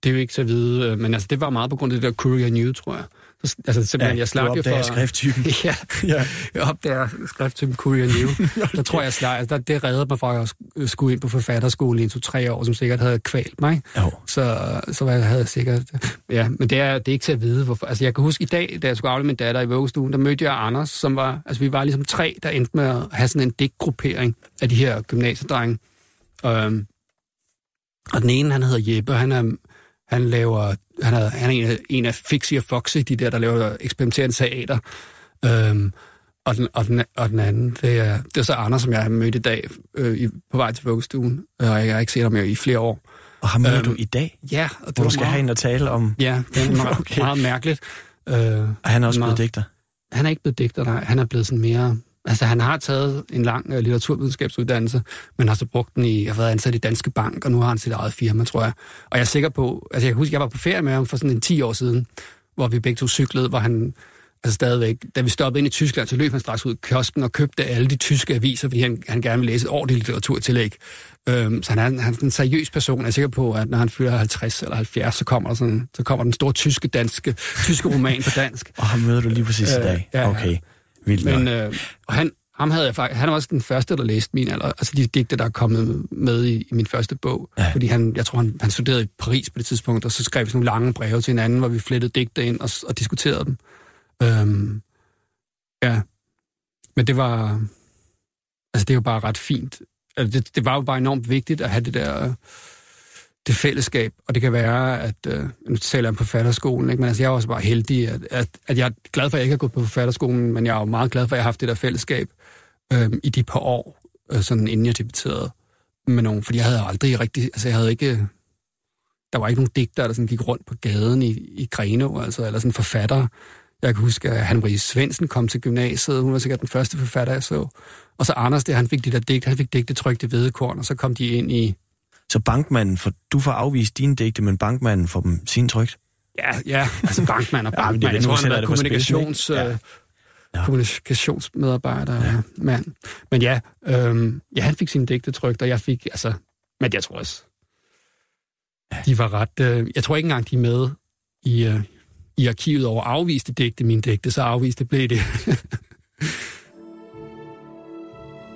Det er jo ikke så at vide, øh, men altså, det var meget på grund af det der Courier New, tror jeg. Så, altså, simpelthen, ja, jeg slap du opdager skrifttypen. ja, ja, jeg opdager skrifttypen Courier New. Der tror jeg, slap, altså, det reddede mig fra, at jeg skulle ind på forfatterskole i en to-tre år, som sikkert havde kvalt mig. Jo. Så, så var jeg havde sikkert... Ja, men det er, det er ikke til at vide, hvorfor. Altså, jeg kan huske i dag, da jeg skulle aflevere min datter i vuggestuen, der mødte jeg Anders, som var... Altså, vi var ligesom tre, der endte med at have sådan en digtgruppering af de her gymnasiedrenge. Øhm, Og den ene, han hedder Jeppe, han er, han laver, han er, han er en, af, en af Fixie og Foxy, de der, der laver eksperimenterende teater. Øhm, og, den, og, den, og den anden, det er, det er så Anders, som jeg har mødt i dag øh, i, på vej til vuggestuen. Og jeg har ikke set ham i flere år. Og ham møder øhm, du i dag? Ja. Og det du skal meget, have en at tale om? Ja, det er meget, okay. meget mærkeligt. Øh, og han er også meget, blevet digter? Han er ikke blevet digter, nej. Han er blevet sådan mere... Altså, han har taget en lang uh, litteraturvidenskabsuddannelse, men har så brugt den i... Har været ansat i Danske Bank, og nu har han sit eget firma, tror jeg. Og jeg er sikker på... Altså, jeg kan huske, jeg var på ferie med ham for sådan en 10 år siden, hvor vi begge to cyklede, hvor han altså stadigvæk, da vi stoppede ind i Tyskland, så løb han straks ud i kiosken og købte alle de tyske aviser, fordi han, han gerne ville læse et ordentligt litteraturtillæg. Øhm, så han er, han er en seriøs person. Jeg er sikker på, at når han fylder 50 eller 70, så kommer, der sådan, så kommer den store tyske, danske, tyske roman på dansk. og ham møder du lige præcis i øh, dag? Ja, okay, vildt Men, øh, og han, ham havde jeg faktisk, han var også den første, der læste min alder, altså de digte, der er kommet med i, i min første bog. Ja. Fordi han, jeg tror, han, han studerede i Paris på det tidspunkt, og så skrev vi sådan nogle lange breve til hinanden, hvor vi flettede digte ind og, og diskuterede dem. Øhm, ja, men det var... Altså, det jo bare ret fint. Altså, det, det var jo bare enormt vigtigt at have det der det fællesskab, og det kan være, at, øh, nu taler jeg på forfatterskolen, ikke? men altså, jeg er også bare heldig, at, at, at jeg er glad for, at jeg ikke har gået på forfatterskolen, men jeg er jo meget glad for, at jeg har haft det der fællesskab øh, i de par år, øh, sådan inden jeg debuterede med nogen, fordi jeg havde aldrig rigtig, altså jeg havde ikke, der var ikke nogen digter, der sådan gik rundt på gaden i, i Greno, altså, eller sådan forfatter, jeg kan huske, at han Marie Svendsen kom til gymnasiet. Hun var sikkert den første forfatter, jeg så. Og så Anders, det, han fik de der digte, han fik digte trygt i vedekorn, og så kom de ind i... Så bankmanden, for, du får afvist dine digte, men bankmanden får dem sin trygt? Ja, ja, altså bankmand og bankmand. ja, det, jeg tror, han er kommunikations... Spil, ja. Ja. kommunikationsmedarbejder ja. mand. Men ja, øhm, ja, han fik sin digte trygt, og jeg fik, altså, men jeg tror også, de var ret, øh, jeg tror ikke engang, de er med i, øh, i arkivet over afviste digte, min digte, så afviste blev det.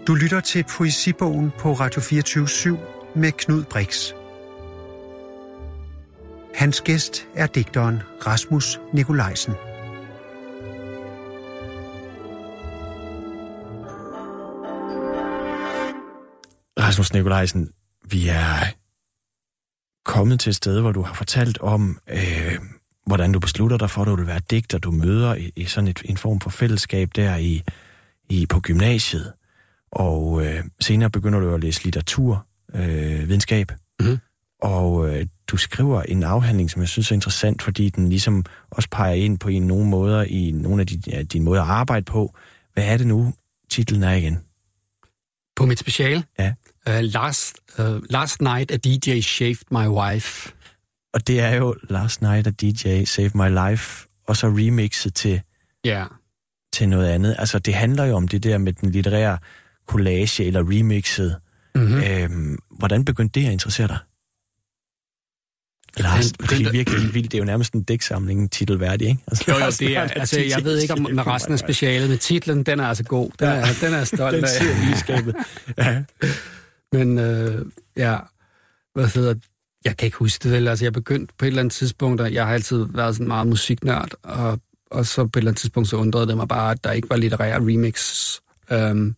du lytter til Poesibogen på Radio 24 med Knud Brix. Hans gæst er digteren Rasmus Nikolajsen. Rasmus Nikolajsen, vi er kommet til et sted, hvor du har fortalt om, øh, hvordan du beslutter dig for, at du vil være digter, du møder i, i sådan et, en form for fællesskab der i, i på gymnasiet. Og øh, senere begynder du at læse litteratur, øh, videnskab. Mm-hmm. Og øh, du skriver en afhandling, som jeg synes er interessant, fordi den ligesom også peger ind på en nogle måder i nogle af de, ja, dine måder at arbejde på. Hvad er det nu, titlen er igen? På mit special? Ja. Uh, last, uh, last night a DJ shaved my wife. Og det er jo Last Night af DJ Save My Life, og så remixet til, ja. til noget andet. Altså, det handler jo om det der med den litterære collage eller remixet. Mm-hmm. Øhm, hvordan begyndte det at interessere dig? Lars, det, det er virkelig vildt. Det er jo nærmest en dæksamling titelværdig, ikke? Altså, jo, jo, det er, altså, jeg ved ikke om med resten af specialet, men titlen, den er altså god. Den, ja. er, den er stolt den af. Den ja. Men, øh, ja, hvad hedder jeg kan ikke huske det vel. Altså, jeg begyndte på et eller andet tidspunkt, og jeg har altid været sådan meget musiknørd, og, og så på et eller andet tidspunkt, så undrede det mig bare, at der ikke var litterære remix. Um,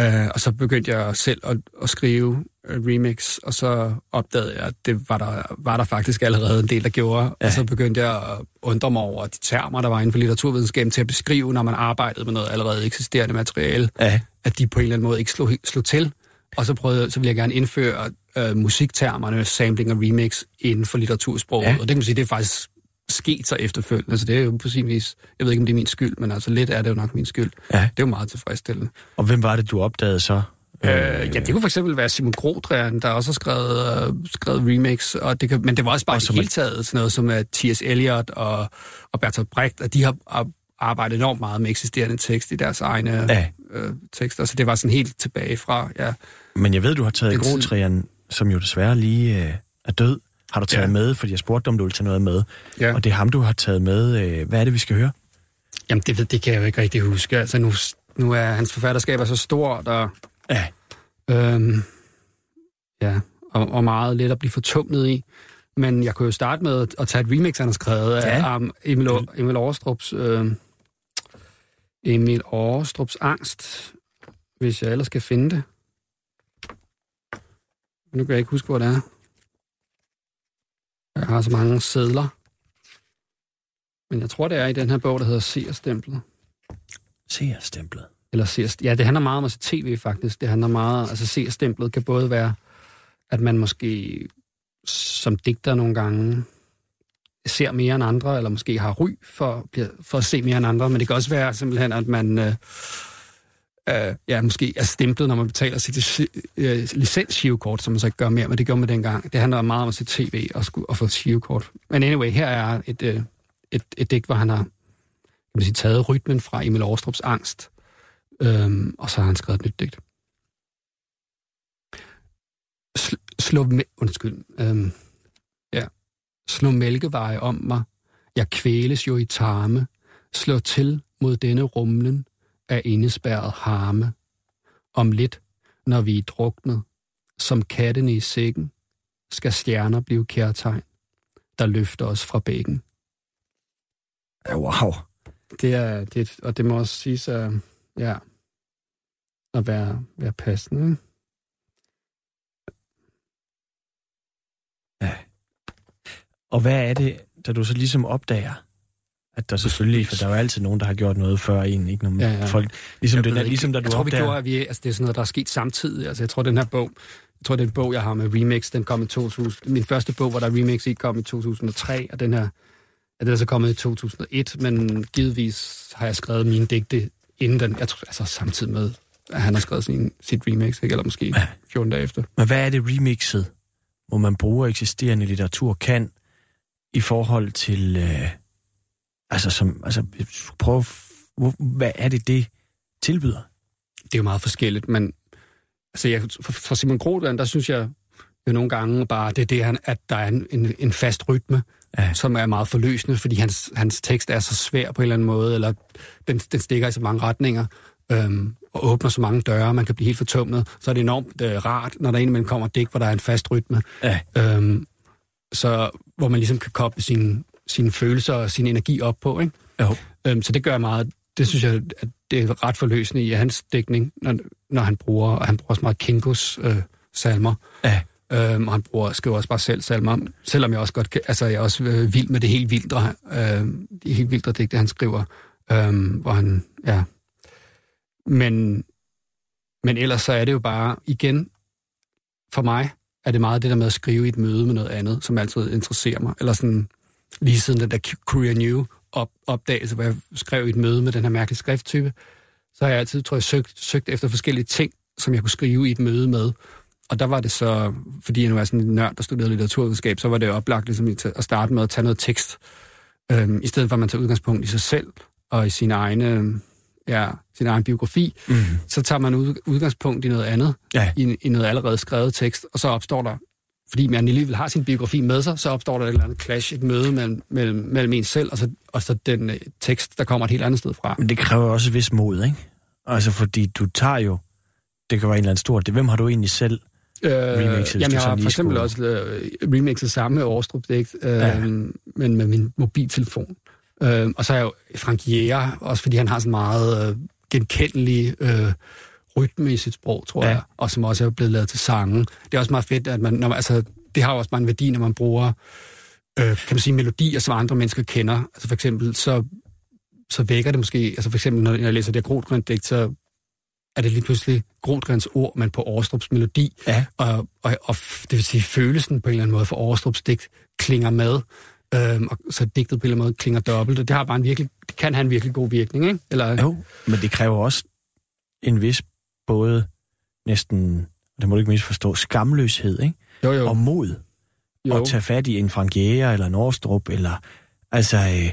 uh, og så begyndte jeg selv at, at skrive uh, remix, og så opdagede jeg, at det var der, var der faktisk allerede en del, der gjorde. Ja. Og så begyndte jeg at undre mig over de termer, der var inden for litteraturvidenskaben til at beskrive, når man arbejdede med noget allerede eksisterende materiale, ja. at de på en eller anden måde ikke slog, slog til. Og så, prøvede, så ville jeg gerne indføre øh, musiktermerne, sampling og remix inden for litteratursproget. Ja. Og det kan man sige, det er faktisk sket så efterfølgende, så det er jo på sin vis, jeg ved ikke, om det er min skyld, men altså lidt er det jo nok min skyld. Ja. Det er jo meget tilfredsstillende. Og hvem var det, du opdagede så? Øh, ja, det kunne for eksempel være Simon Grodrian, der også har skrevet, uh, skrevet remix, og det kan, men det var også bare og helt taget sådan noget som uh, T.S. Eliot og, og Bertolt Brecht, og de har arbejdet enormt meget med eksisterende tekst i deres egne ja. øh, tekster, så det var sådan helt tilbage fra, ja. Men jeg ved, du har taget Grodrian som jo desværre lige øh, er død, har du taget ja. med, fordi jeg spurgte om du ville tage noget med. Ja. Og det er ham, du har taget med. Øh, hvad er det, vi skal høre? Jamen, det, det kan jeg jo ikke rigtig huske. Altså, nu, nu er hans forfatterskab er så stort, og, ja. Øhm, ja, og, og meget let at blive fortumlet i. Men jeg kunne jo starte med at tage et remix, han har skrevet ja. af um, Emil, Emil Aarstrups, øh, Emil Aarstrups Angst, hvis jeg ellers skal finde det. Nu kan jeg ikke huske, hvor det er. Jeg har så mange sædler. Men jeg tror, det er i den her bog, der hedder Seerstemplet. Seerstemplet? Eller Seers, ja, det handler meget om at se tv, faktisk. Det handler meget... Altså, Seerstemplet kan både være, at man måske som digter nogle gange ser mere end andre, eller måske har ry for, for at se mere end andre, men det kan også være simpelthen, at man øh, øh, ja, måske er stemplet, når man betaler sit øh, licens som man så ikke gør mere, men det gjorde man dengang. Det handler meget om at se tv og, skulle, og få shivkort. Men anyway, her er et, øh, et, et digt, hvor han har kan man sige, taget rytmen fra Emil Aarstrups angst, øh, og så har han skrevet et nyt digt. Sl slå med, undskyld, øh, ja. Slå mælkeveje om mig, jeg kvæles jo i tarme, slå til mod denne rumlen, af indespærret harme. Om lidt, når vi er druknet, som kattene i sækken, skal stjerner blive kærtegn, der løfter os fra bækken. Wow. Det er, det, og det må også siges at, ja, at være, være passende. Ikke? Ja. Og hvad er det, da du så ligesom opdager, at der selvfølgelig, for der er jo altid nogen, der har gjort noget før en, ikke? Nogle ja, ja. folk, ligesom, det, der, ligesom da du Jeg tror, opdager... vi gjorde, at vi, altså, det er sådan noget, der er sket samtidig. Altså, jeg tror, den her bog, jeg tror, det er en bog, jeg har med remix, den kom i 2000. Min første bog, hvor der remix i, kom i 2003, og den her, ja, den er så kommet i 2001, men givetvis har jeg skrevet mine digte inden den, jeg tror, altså samtidig med, at han har skrevet sin, sit remix, ikke? eller måske 14 dage efter. Men hvad er det remixet, hvor man bruger eksisterende litteratur, kan i forhold til... Øh Altså, som, altså prøv, hvad er det, det tilbyder? Det er jo meget forskelligt, men altså, jeg, for, for Simon Grodan, der synes jeg jo nogle gange bare, det er det, at der er en, en, en fast rytme, ja. som er meget forløsende, fordi hans, hans tekst er så svær på en eller anden måde, eller den, den stikker i så mange retninger, øhm, og åbner så mange døre, man kan blive helt fortumlet, så er det enormt øh, rart, når der indimellem kommer digt, hvor der er en fast rytme. Ja. Øhm, så hvor man ligesom kan koble sin, sine følelser og sin energi op på. Ikke? Jo. Øhm, så det gør jeg meget. Det synes jeg, at det er ret forløsende i hans dækning, når, når han bruger, og han bruger også meget Kinkos øh, salmer. Ja. Øhm, og han bruger, skriver også bare selv salmer, selvom jeg også godt kan, altså jeg er også øh, vild med det helt vildre, øh, de helt vildre digte, han skriver, øh, hvor han, ja. Men, men ellers så er det jo bare, igen, for mig er det meget det der med at skrive i et møde med noget andet, som altid interesserer mig. Eller sådan, lige siden den der Korea New op, opdagelse, hvor jeg skrev i et møde med den her mærkelige skrifttype, så har jeg altid, tror jeg, søgt, søgt efter forskellige ting, som jeg kunne skrive i et møde med. Og der var det så, fordi jeg nu er sådan en nørd, der studerede litteraturvidenskab, så var det oplagt ligesom, at starte med at tage noget tekst, øhm, i stedet for at man tager udgangspunkt i sig selv og i sin egne, ja, sin egen biografi, mm. så tager man ud, udgangspunkt i noget andet, ja. i, i noget allerede skrevet tekst, og så opstår der fordi man alligevel har sin biografi med sig, så opstår der et eller andet clash, et møde mellem, mellem, mellem en selv, og så, og så den øh, tekst, der kommer et helt andet sted fra. Men det kræver også et vis mod, ikke? Altså, fordi du tager jo, det kan være en eller anden stor, det, hvem har du egentlig selv øh, remixet? Jamen, jeg har for eksempel også øh, remixet samme Årstrup digt, øh, ja. men med min mobiltelefon. Øh, og så er jeg jo Frank Jæger, også fordi han har så meget øh, genkendelig... Øh, rytme i sit sprog, tror ja. jeg, og som også er blevet lavet til sange. Det er også meget fedt, at man, når man, altså, det har også bare en værdi, når man bruger, øh, kan man sige, melodier, som andre mennesker kender. Altså for eksempel, så, så vækker det måske, altså for eksempel, når jeg læser det her digt så er det lige pludselig Grotgrens ord, men på Aarstrups melodi. Ja. Og, og, og, det vil sige, følelsen på en eller anden måde for Aarstrups digt klinger med. Øhm, og så digtet på en eller anden måde klinger dobbelt. Og det, har bare en virkelig, det kan have en virkelig god virkning, ikke? Eller, jo, men det kræver også en vis både næsten, det må du ikke misforstå, skamløshed, ikke? Jo, jo. Og mod. Jo. At tage fat i en Frank Jæger eller en Årstrup, eller... Altså, øh,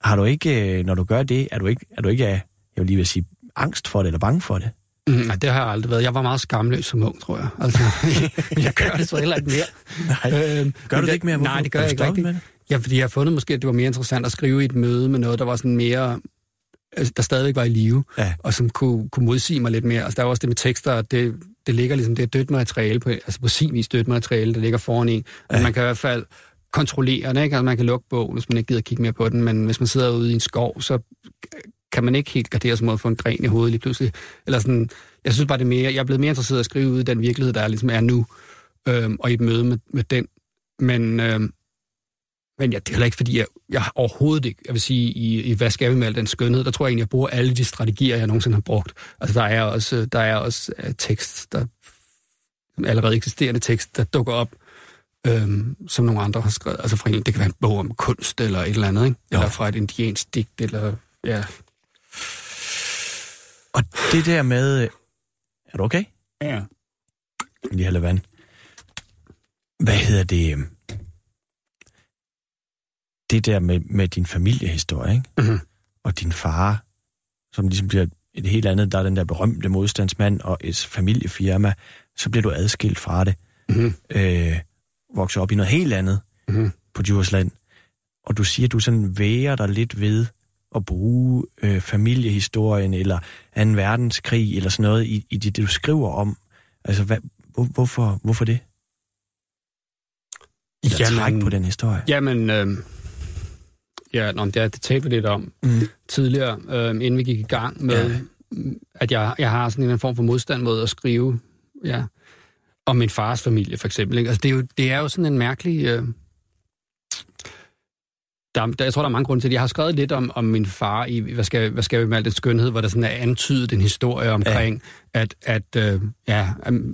har du ikke, øh, når du gør det, er du ikke, er du ikke, jeg vil lige vil sige, angst for det, eller bange for det? Mm, nej, det har jeg aldrig været. Jeg var meget skamløs som ung, tror jeg. Altså, jeg gør det så heller ikke mere. Nej. Øhm, gør du det ikke mere? Hvorfor? Nej, det gør jeg ikke rigtigt. Ja, fordi jeg har fundet måske, at det var mere interessant at skrive i et møde med noget, der var sådan mere der stadigvæk var i live, ja. og som kunne, kunne modsige mig lidt mere. Altså, der er også det med tekster, det, det ligger ligesom, det er dødt materiale, på, altså på sin vis dødt materiale, der ligger foran en. Ja. Altså, man kan i hvert fald kontrollere det, ikke? Altså, man kan lukke bogen, hvis man ikke gider kigge mere på den, men hvis man sidder ude i en skov, så kan man ikke helt gardere sig mod at få en gren i hovedet lige pludselig. Eller sådan, jeg synes bare, det er mere, jeg er blevet mere interesseret at skrive ud i den virkelighed, der ligesom er nu, øh, og i et møde med, med den. Men, øh, men ja, det er heller ikke, fordi jeg, jeg overhovedet ikke, jeg vil sige, i, i Hvad skal vi med al den skønhed, der tror jeg egentlig, jeg bruger alle de strategier, jeg nogensinde har brugt. Altså, der er også, der er også uh, tekst, der allerede eksisterende tekst, der dukker op, øhm, som nogle andre har skrevet. Altså, for en, det kan være en bog om kunst eller et eller andet, ikke? Eller fra et indiansk digt, eller ja. Og det der med... Er du okay? Ja. Lige have vand. Hvad hedder det? Det der med, med din familiehistorie, ikke? Mm-hmm. Og din far, som ligesom bliver et helt andet, der er den der berømte modstandsmand og et familiefirma, så bliver du adskilt fra det. Mm-hmm. Øh, vokser op i noget helt andet mm-hmm. på Djursland. Og du siger, at du sådan væger dig lidt ved at bruge øh, familiehistorien eller 2. verdenskrig eller sådan noget i, i det, det, du skriver om. Altså, hvad, hvor, hvorfor, hvorfor det? Eller jamen, træk på den historie? Jamen, øh, ja, nå, det, det talte vi lidt om mm. tidligere, øh, inden vi gik i gang med, ja. at jeg, jeg har sådan en form for modstand mod at skrive ja, om min fars familie, for eksempel. Ikke? Altså, det, er jo, det er jo sådan en mærkelig... Øh, der, der, jeg tror, der er mange grunde til det. Jeg har skrevet lidt om, om min far i Hvad skal, hvad skal vi med al den skønhed, hvor der sådan er antydet en historie omkring. At, at øh, ja,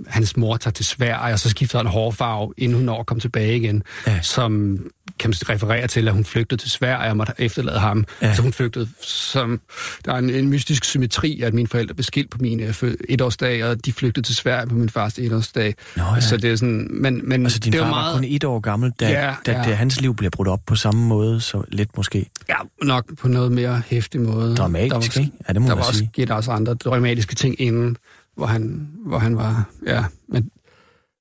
hans mor tager til Sverige, og så skifter han hårfarve, inden hun når at komme tilbage igen, ja. som kan man referere til, at hun flygtede til Sverige og måtte efterlade ham. Ja. Så hun flygtede som... Der er en, en mystisk symmetri, at mine forældre blev skilt på min øh, etårsdag, og de flygtede til Sverige på min fars etårsdag. Nå, ja. Så det er sådan... Men, men altså, din det far var meget... kun et år gammel, da, ja, da, ja. da hans liv bliver brudt op på samme måde, så lidt måske? Ja, nok på noget mere hæftig måde. Dramatisk, der var, ikke? Ja, det må der man var sige. også, der også andre dramatiske ting inden, hvor han, hvor han var... Ja, men...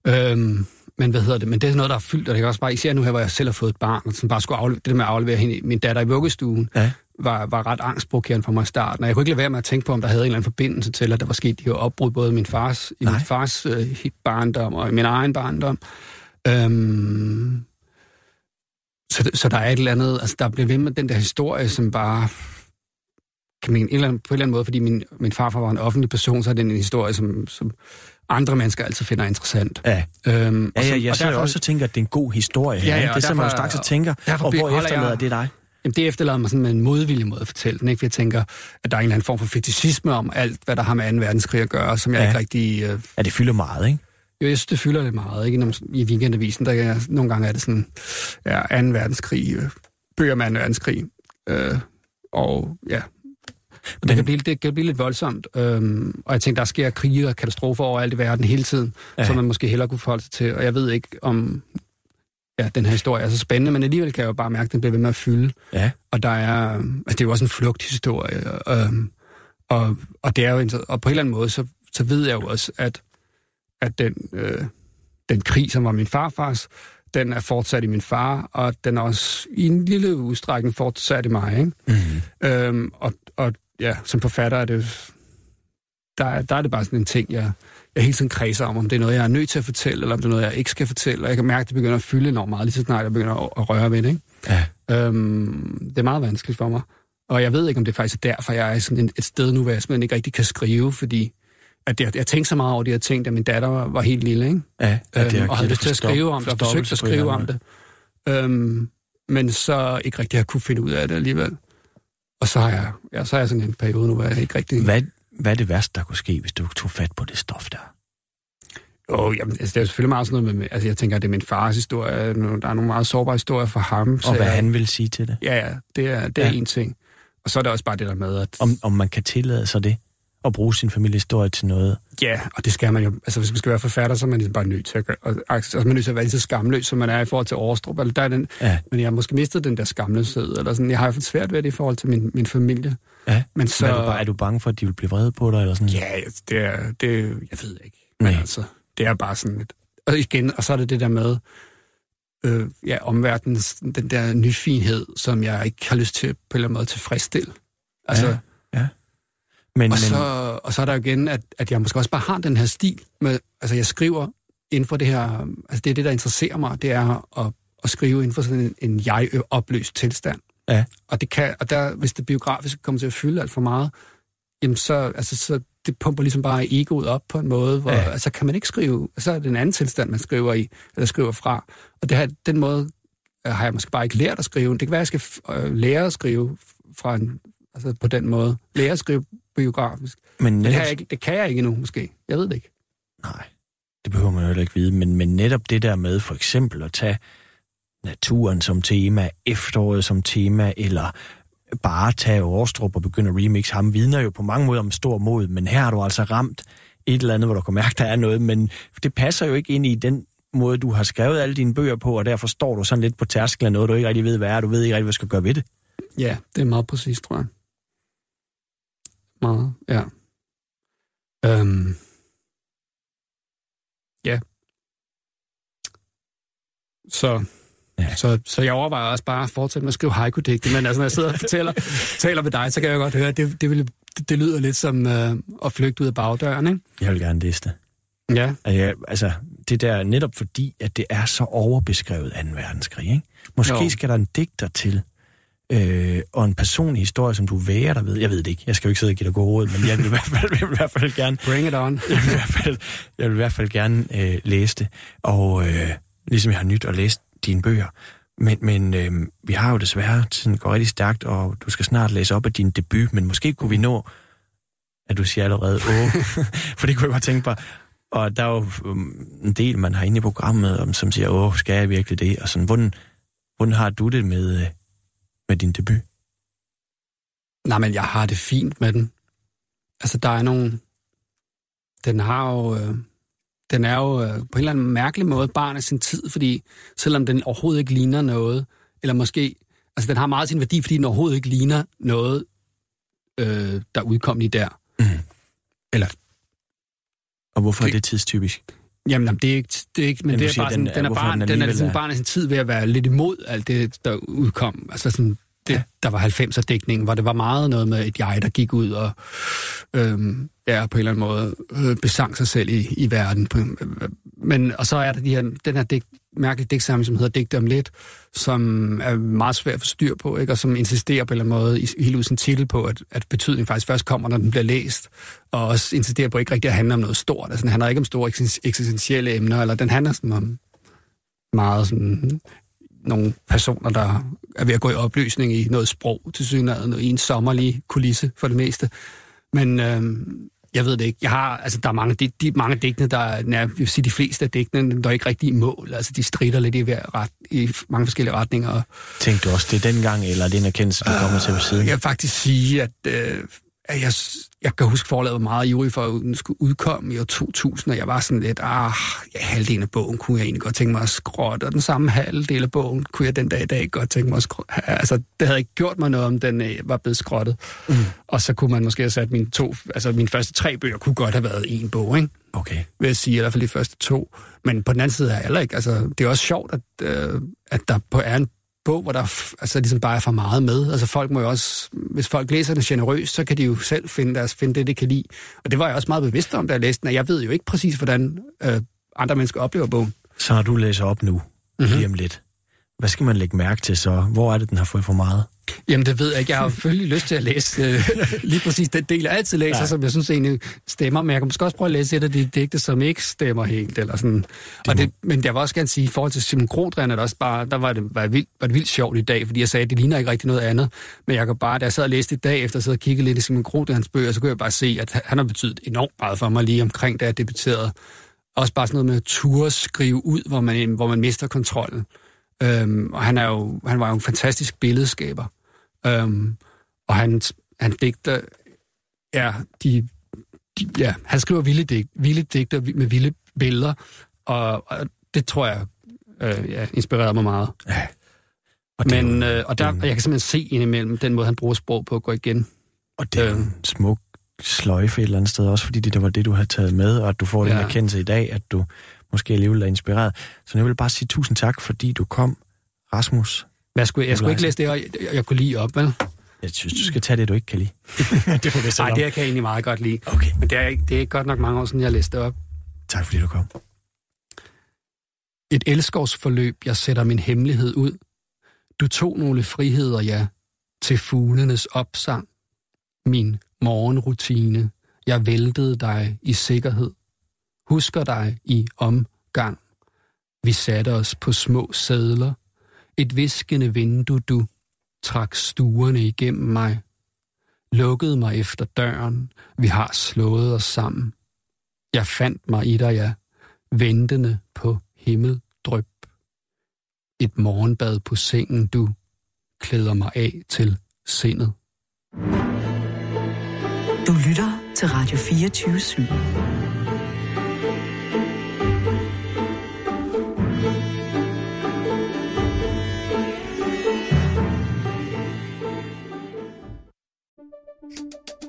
Øhm, men hvad hedder det? Men det er noget, der er fyldt, og det kan også bare, især nu her, hvor jeg selv har fået et barn, som bare skulle aflevere, det der med at aflevere hende, min datter i vuggestuen, ja. var, var ret angstprovokerende for mig i starten. Og jeg kunne ikke lade være med at tænke på, om der havde en eller anden forbindelse til, at der var sket de her opbrud, både i min fars, i min fars uh, barndom og i min egen barndom. Øhm, så, så der er et eller andet, altså der bliver ved med den der historie, som bare kan man, en eller anden, på en eller anden måde, fordi min, min farfar var en offentlig person, så er det en historie, som, som andre mennesker altid finder interessant. Ja, øhm, ja, ja jeg sidder også og tænker, at det er en god historie. Ja, ja, det er sådan, man straks og tænker, og hvor efterlader jeg, det dig? Jamen, det efterlader mig sådan med en modvillig måde at fortælle den, ikke? For jeg tænker, at der er en eller anden form for fetishisme om alt, hvad der har med 2. verdenskrig at gøre, som jeg ja. ikke rigtig... Øh... Ja, det fylder meget, ikke? Jo, jeg synes, det fylder lidt meget, ikke? Når man, I weekendavisen, der er, nogle gange er det sådan, ja, 2. verdenskrig, øh, bøger med 2. verdenskrig, øh, og ja, men, det, kan blive, det kan blive lidt voldsomt, øhm, og jeg tænker, der sker krige og katastrofer over alt i verden hele tiden, ja. som man måske hellere kunne forholde sig til, og jeg ved ikke, om ja, den her historie er så spændende, men alligevel kan jeg jo bare mærke, at den bliver ved med at fylde. Ja. Og der er, altså det er jo også en flugthistorie, øhm, og, og, det er jo, og på en eller anden måde, så, så ved jeg jo også, at, at den, øh, den krig, som var min farfars, den er fortsat i min far, og den er også i en lille udstrækning fortsat i mig. Ikke? Mm-hmm. Øhm, og, og ja, som forfatter er det, der, der er det bare sådan en ting, jeg, jeg hele tiden kredser om, om det er noget, jeg er nødt til at fortælle, eller om det er noget, jeg ikke skal fortælle. Og jeg kan mærke, at det begynder at fylde enormt meget, lige så snart jeg begynder at, røre ved det. Ikke? Ja. Øhm, det er meget vanskeligt for mig. Og jeg ved ikke, om det er faktisk er derfor, jeg er sådan et sted nu, hvor jeg simpelthen ikke rigtig kan skrive, fordi at jeg, jeg tænkte så meget over de her ting, da min datter var, var helt lille, ikke? Ja, at det øhm, og havde lyst til at skrive om det, og forsøgt at skrive om det. Øhm, men så ikke rigtig har kunne finde ud af det alligevel. Og så har jeg, ja, så har jeg sådan en periode nu, hvor jeg ikke rigtig... Hvad, hvad er det værste, der kunne ske, hvis du tog fat på det stof der? Jo, jamen, altså, det er jo selvfølgelig meget sådan noget med, altså jeg tænker, at det er min fars historie, der er nogle meget sårbare historier for ham. Og hvad jeg, han vil sige til det? Ja, ja, det er, det er ja. en ting. Og så er der også bare det der med, at... Om, om man kan tillade sig det? At bruge sin familiehistorie til noget. Ja, og det skal man jo. Altså, hvis man skal være forfatter, så er man ligesom bare nødt til at gøre. Altså, man er nødt til at være lige så skamløs, som man er i forhold til Årestrup. Eller der er den, ja. Men jeg har måske mistet den der skamløshed. Eller sådan. Jeg har fået svært ved det i forhold til min, min familie. Ja, men så... Men er, du bare, er du bange for, at de vil blive vrede på dig? Eller sådan? Ja, det er, det, jeg ved ikke. Men Nej. altså, det er bare sådan lidt... Og igen, og så er det det der med, øh, ja, omverdens, den der nyfinhed, som jeg ikke har lyst til på en eller anden måde tilfredsstille. Altså, ja. Men, og, men... så, og så er der jo igen, at, at jeg måske også bare har den her stil. Med, altså jeg skriver inden for det her, altså det er det, der interesserer mig, det er at, at skrive inden for sådan en, en jeg-opløst tilstand. Ja. Og, det kan, og der, hvis det biografisk kommer til at fylde alt for meget, jamen så, altså, så det pumper ligesom bare egoet op på en måde, hvor ja. altså, kan man ikke skrive, så er det en anden tilstand, man skriver i, eller skriver fra. Og det her, den måde øh, har jeg måske bare ikke lært at skrive. Det kan være, at jeg skal øh, lære at skrive fra en, altså på den måde. Lære at skrive biografisk. Men, netop... det, jeg, det kan jeg ikke endnu, måske. Jeg ved det ikke. Nej, det behøver man jo ikke vide. Men, men netop det der med for eksempel at tage naturen som tema, efteråret som tema, eller bare tage Årstrup og begynde at remix ham, vidner jo på mange måder om stor mod, men her har du altså ramt et eller andet, hvor du kan mærke, der er noget, men det passer jo ikke ind i den måde, du har skrevet alle dine bøger på, og derfor står du sådan lidt på tærsklen af noget, du ikke rigtig ved, hvad er, du ved ikke rigtig, hvad du skal gøre ved det. Ja, det er meget præcis, tror jeg. Meget, ja. Øhm. Ja. Så Ja. Så, så jeg overvejer også bare at fortsætte med at skrive haiku-digte, men altså, når jeg sidder og fortæller, taler med dig, så kan jeg godt høre, at det, det, vil, det, det lyder lidt som øh, at flygte ud af bagdøren, ikke? Jeg vil gerne liste. Ja. Altså, altså, det der netop fordi, at det er så overbeskrevet 2. verdenskrig, ikke? Måske jo. skal der en digter til, øh, og en personlig historie, som du værer der ved. Jeg ved det ikke. Jeg skal jo ikke sidde og give dig gode råd, men jeg vil i hvert fald, jeg vil i hvert fald gerne... Bring it on. jeg, vil i hvert fald, jeg vil i hvert fald gerne øh, læse det. Og øh, ligesom jeg har nyt at læse dine bøger. Men, men øh, vi har jo desværre, tiden går rigtig stærkt, og du skal snart læse op af din debut, men måske kunne vi nå, at du siger allerede, åh, for det kunne jeg godt tænke på. Og der er jo um, en del, man har inde i programmet, om, som siger, åh, skal jeg virkelig det? Og sådan, hvordan, hvordan har du det med, øh, med din debut? Nej, men jeg har det fint med den. Altså, der er nogle... Den har jo... Øh den er jo øh, på en eller anden mærkelig måde barn af sin tid, fordi selvom den overhovedet ikke ligner noget, eller måske, altså den har meget sin værdi, fordi den overhovedet ikke ligner noget, øh, der udkom i der. Mm. Eller... Og hvorfor det, er det tidstypisk? Jamen, det er ikke, det er ikke men, men det er bare sådan, den, den er, barn, den, den er sådan barn af sin tid ved at være lidt imod alt det, der udkom. Altså sådan, det, ja. der var 90'er dækningen, hvor det var meget noget med et jeg, der gik ud og øhm, ja, på en eller anden måde øh, besang sig selv i, i verden. Men, og så er der de her, den her digt, mærkelig digtsamling, som hedder Digte om lidt, som er meget svært at få styr på, ikke? og som insisterer på en eller anden måde i hele sin titel på, at, at betydning faktisk først kommer, når den bliver læst, og også insisterer på ikke rigtig at handle om noget stort. Altså, den handler ikke om store eksistentielle emner, eller den handler sådan om meget sådan nogle personer, der er ved at gå i opløsning i noget sprog, til synligheden, i en sommerlig kulisse for det meste. Men øh, jeg ved det ikke. Jeg har, altså, der er mange, de, de mange digtene, der er, jeg vil sige, de fleste af digtene, der er ikke rigtig i mål. Altså, de strider lidt i, hver ret, i mange forskellige retninger. Tænkte du også det dengang, eller er det en erkendelse, du uh, kommer til på siden? Jeg vil faktisk sige, at, øh, at jeg, jeg kan huske, forlaget var meget ivrig for, at den skulle udkomme i år 2000, og jeg var sådan lidt, ah, ja, halvdelen af bogen kunne jeg egentlig godt tænke mig at skrotte, og den samme halvdel af bogen kunne jeg den dag i dag godt tænke mig at skrotte. Altså, det havde ikke gjort mig noget, om den øh, var blevet skrottet. Mm. Og så kunne man måske have sat mine to, altså mine første tre bøger kunne godt have været en bog, ikke? Okay. Vil jeg sige, i hvert fald de første to. Men på den anden side er jeg heller ikke, altså, det er også sjovt, at, øh, at der er en bog, hvor der altså, ligesom bare er for meget med. Altså folk må jo også, hvis folk læser den generøst, så kan de jo selv finde, deres, finde det, de kan lide. Og det var jeg også meget bevidst om, da jeg læste den, jeg ved jo ikke præcis, hvordan øh, andre mennesker oplever bogen. Så når du læser op nu, mm-hmm. lige om lidt, hvad skal man lægge mærke til så? Hvor er det, den har fået for meget? Jamen, det ved jeg ikke. Jeg har selvfølgelig lyst til at læse øh, lige præcis den del, jeg altid læser, ja. som jeg synes egentlig stemmer. Men jeg kan måske også prøve at læse et af de digte, som ikke stemmer helt. Eller sådan. Det og det, men jeg vil også gerne sige, i forhold til Simon Grodren, at også bare, der var det, var, vildt, var det vildt sjovt i dag, fordi jeg sagde, at det ligner ikke rigtig noget andet. Men jeg kan bare, da jeg sad og læste i dag, efter at sidde og kigge lidt i Simon Grodrens bøger, så kunne jeg bare se, at han har betydet enormt meget for mig lige omkring, da jeg debuterede. Også bare sådan noget med at ture skrive ud, hvor man, hvor man mister kontrollen. Øhm, og han, er jo, han var jo en fantastisk billedskaber. Øhm, og han, han digter, ja, de, de, ja, han skriver vilde, digt, vilde digter med vilde billeder, og, og det tror jeg øh, ja, inspirerede mig meget. Ja. Og Men, jo, øh, og der, den, jeg kan simpelthen se indimellem den måde, han bruger sprog på at gå igen. Og det er øh, en smuk sløjfe et eller andet sted, også fordi det, det var det, du havde taget med, og at du får ja. den erkendelse i dag, at du måske alligevel er inspireret. Så jeg vil bare sige tusind tak, fordi du kom, Rasmus. Hvad skulle, jeg, skulle ikke læse det, jeg, jeg, jeg kunne lide op, vel? Jeg synes, du skal tage det, du ikke kan lide. det får det Nej, det jeg kan jeg egentlig meget godt lide. Okay. Men det er, ikke, det er godt nok mange år siden, jeg læste det op. Tak fordi du kom. Et elskovsforløb, jeg sætter min hemmelighed ud. Du tog nogle friheder, ja, til fuglenes opsang. Min morgenrutine. Jeg væltede dig i sikkerhed. Husker dig i omgang. Vi satte os på små sædler. Et viskende vindue, du trak stuerne igennem mig. Lukkede mig efter døren. Vi har slået os sammen. Jeg fandt mig i dig, ja. Ventende på himmeldrøb. Et morgenbad på sengen, du klæder mig af til sindet. Du lytter til Radio 24 /7.